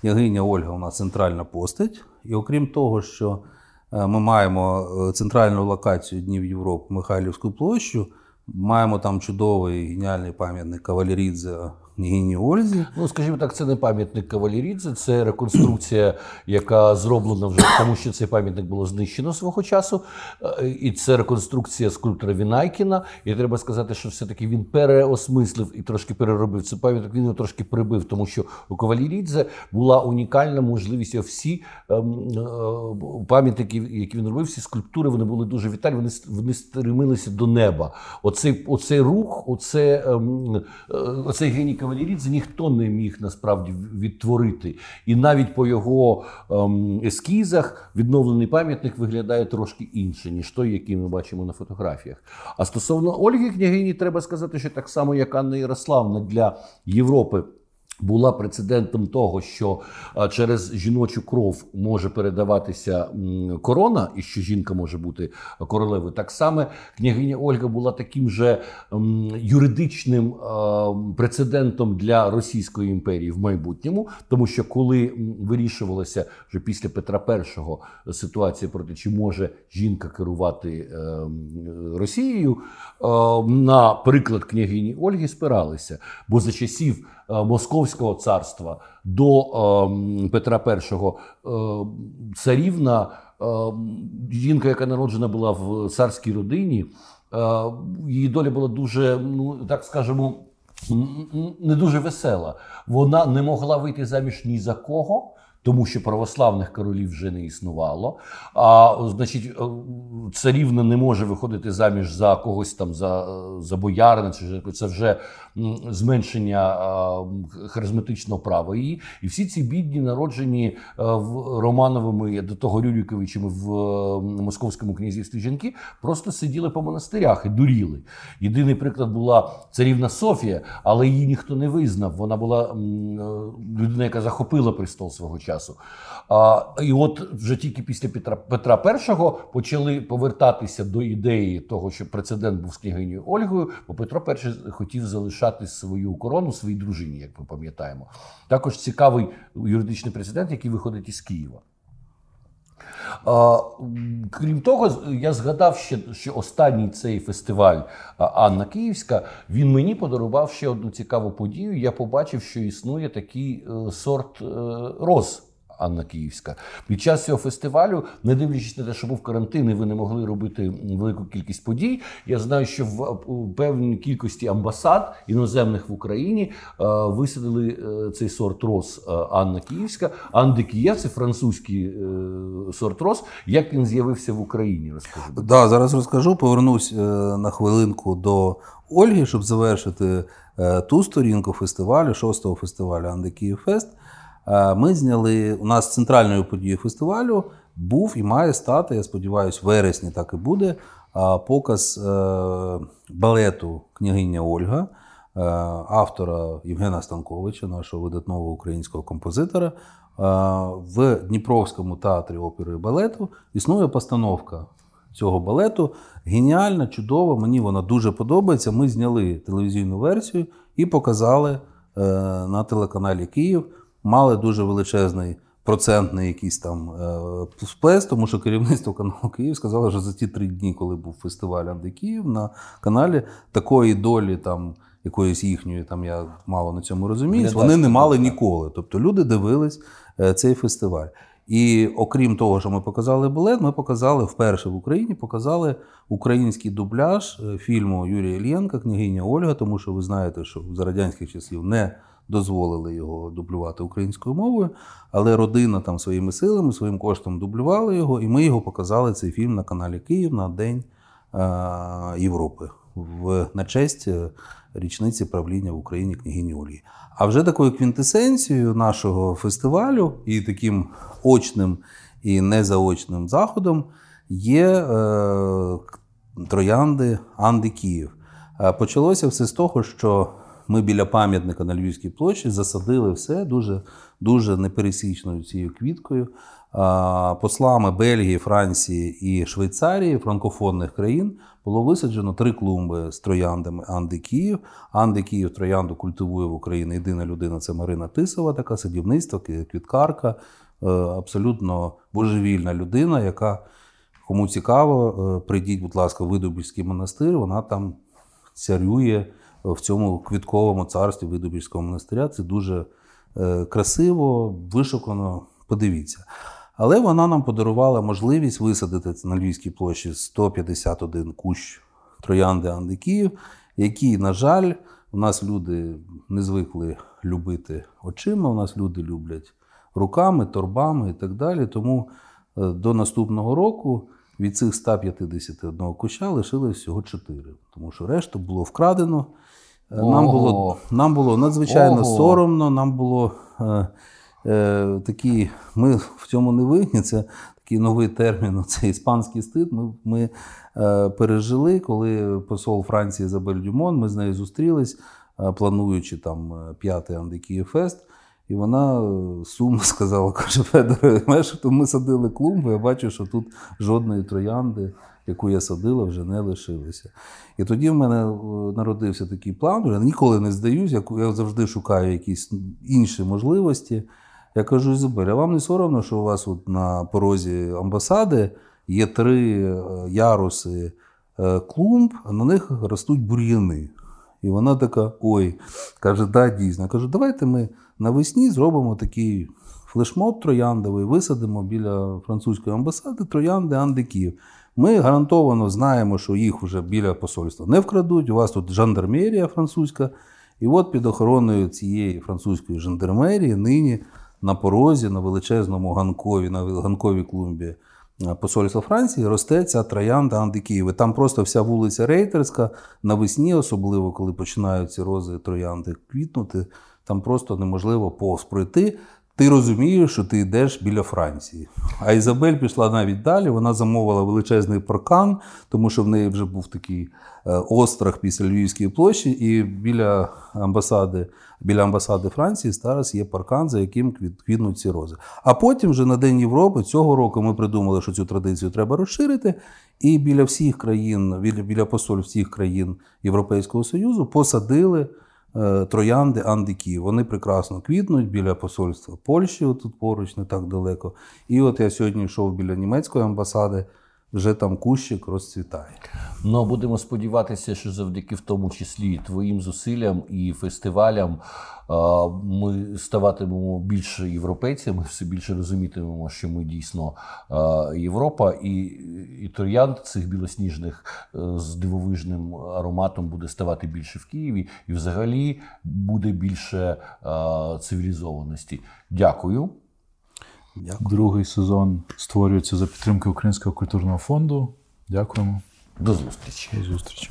княгиня Ольга у нас центральна постать, і окрім того, що е, ми маємо е, центральну локацію Днів Європи Михайлівську площу, маємо там чудовий геніальний пам'ятник Кавалерідзе княгині Ользі. Ну, скажімо так, це не пам'ятник Кавалерідзе, це реконструкція, яка зроблена вже тому, що цей пам'ятник було знищено свого часу. Е, і це реконструкція скульптора Вінайкіна. І треба сказати, що все-таки він переосмислив і трошки переробив цей пам'ятник. Він його трошки прибив, тому що у Кавалерідзе була унікальна можливість всі ем, е, пам'ятники, які він робив, всі скульптури, вони були дуже вітальні, вони вони стремилися до неба. Оцей, оцей рух, оце, ем, е, оцей геній Кавалерідзе ніхто не міг насправді відтворити. І навіть по його ем, ескізах відновлений пам'ятник виглядає трошки інше, ніж той, який ми бачимо на фотографіях. А стосовно Ольги Княгині, треба сказати, що так само, як Анна Ярославна для Європи була прецедентом того, що через жіночу кров може передаватися корона, і що жінка може бути королевою. Так само княгиня Ольга була таким же юридичним прецедентом для Російської імперії в майбутньому, тому що коли вирішувалася вже після Петра І ситуація про те, чи може жінка керувати е, Росією, на приклад княгині Ольги спиралися, бо за часів. Е, Московського царства до е, Петра І е, царівна, жінка, яка народжена була в царській родині, її доля була дуже, ну так скажемо, не дуже весела. Вона не могла вийти заміж ні за кого. тому що православних королів вже не існувало. А значить, е, царівна не може виходити заміж за когось там за за боярина, чи це вже зменшення харизматичного права її. І всі ці бідні народжені е, в Романовими до того Рюріковичами в московському князівстві жінки просто сиділи по монастирях і дуріли. Єдиний приклад була царівна Софія, але її ніхто не визнав. Вона була е, людина, яка захопила престол свого часу. І от вже тільки після Петра Петра І почали повертатися до ідеї того, що прецедент був з княгинею Ольгою, бо Петро І хотів залишати свою корону своїй дружині, як ми пам'ятаємо. Також цікавий юридичний прецедент, який виходить із Києва. Крім того, я згадав ще, що останній цей фестиваль Анна Київська він мені подарував ще одну цікаву подію. Я побачив, що існує такий е, сорт е, роз. Анна Київська. Під час цього фестивалю, не дивлячись на те, що був карантин, і ви не могли робити велику кількість подій. Я знаю, що в певній кількості амбасад іноземних в Україні е, висадили е, цей сорт роз е, Анна Київська. Андекія це французький сорт роз. Як він з'явився в Україні? Розкажи. Да, зараз розкажу. Повернусь на хвилинку до Ольги, щоб завершити ту сторінку фестивалю, шостого фестивалю Анде Київ Фест. Е, ми зняли у нас центральною подією фестивалю був і має стати, я сподіваюся, вересні так і буде. Е, показ е, балету княгиня Ольга, автора Євгена Станковича, нашого видатного українського композитора. В Дніпровському театрі опери і балету існує постановка цього балету. Геніальна, чудова. Мені вона дуже подобається. Ми зняли телевізійну версію і показали на телеканалі Київ мали дуже величезний процентний якийсь там е, сплес, тому що керівництво каналу Київ сказало, що за ті три дні, коли був фестиваль Анди Київ на каналі, такої долі там. Якоїсь їхньої, там я мало на цьому розумію, вони не мали ніколи. Тобто люди дивились е, цей фестиваль. І окрім того, що ми показали балет, ми показали вперше в Україні показали український дубляж е, фільму Юрія Ільєнка, княгиня Ольга, тому що ви знаєте, що за радянських часів не дозволили його дублювати українською мовою, але родина там своїми силами, своїм коштом дублювала його, і ми його показали цей фільм на каналі Київ на День Європи в на честь е, річниці правління в Україні княгині Ольги. А вже такою квінтесенцією нашого фестивалю і таким очним і незаочним заходом є е, троянди Анди Київ. Е, почалося все з того, що ми біля пам'ятника на Львівській площі засадили все дуже дуже непересічною цією квіткою. Послами Бельгії, Франції і Швейцарії, франкофонних країн, було висаджено три клумби з трояндами Анди Київ. Анди Київ троянду культивує в Україні єдина людина це Марина Тисова, така садівництво, квіткарка, е, абсолютно божевільна людина, яка кому цікаво, е, прийдіть, будь ласка, в Видобільський монастир. Вона там царює в цьому квітковому царстві Видобільського монастиря. Це дуже е, красиво, вишукано. Подивіться. Але вона нам подарувала можливість висадити на Львівській площі 151 кущ троянди Анди Київ, які, на жаль, у нас люди не звикли любити очима, у нас люди люблять руками, торбами і так далі. Тому е, до наступного року від цих 151 куща лишилось всього 4, тому що решту було вкрадено. Нам було нам було надзвичайно Ого. соромно, нам було е, е, такі, ми в цьому не винні, це такий новий термін, це іспанський стид. Ми ми е, пережили, коли посол Франції Ізабель Дюмон, ми з нею зустрілись, е, плануючи там е, п'ятий Андикіє Фест. І вона е, сумно сказала, каже, Федоре, ми садили клумбу, я бачу, що тут жодної троянди яку я садила, вже не лишилася. І тоді в мене е, народився такий план, я ніколи не здаюсь, я завжди шукаю якісь інші можливості. Я кажу, Ізабель, а вам не соромно, що у вас от на порозі амбасади є три е, яруси клумб, а на них ростуть бур'яни. І вона така: ой, каже, да, дійсно. Я кажу, давайте ми навесні зробимо такий флешмоб трояндовий, висадимо біля французької амбасади троянди Анди Київ. Ми гарантовано знаємо, що їх вже біля посольства не вкрадуть. У вас тут жандармерія французька. І от під охороною цієї французької жандармерії нині на порозі, на величезному ганкові, на ганковій клумбі посольства Франції росте ця троянда Анди Києва. Там просто вся вулиця Рейтерська навесні, особливо коли починають ці рози троянди квітнути, там просто неможливо повз пройти. Ти розумієш, що ти йдеш біля Франції. А Ізабель пішла навіть далі. Вона замовила величезний паркан, тому що в неї вже був такий е, острах після Львівської площі, і біля амбасади, біля амбасади Франції зараз є паркан, за яким квіт- квітнуть ці рози. А потім, вже на День Європи, цього року ми придумали, що цю традицію треба розширити. І біля всіх країн, біля, біля посоль всіх країн Європейського Союзу посадили е, троянди Андики. Вони прекрасно квітнуть біля посольства Польщі, тут поруч, не так далеко. І от я сьогодні йшов біля німецької амбасади, вже там кущик розцвітає. Ну, будемо сподіватися, що завдяки в тому числі твоїм зусиллям і фестивалям ми ставатимемо більше європейцями, все більше розумітимемо, що ми дійсно Європа, і, і троянд цих білосніжних е, з дивовижним ароматом буде ставати більше в Києві, і взагалі буде більше цивілізованості. Дякую. Дякую. Другий сезон створюється за підтримки Українського культурного фонду. Дякуємо. До зустрічі. До зустрічі.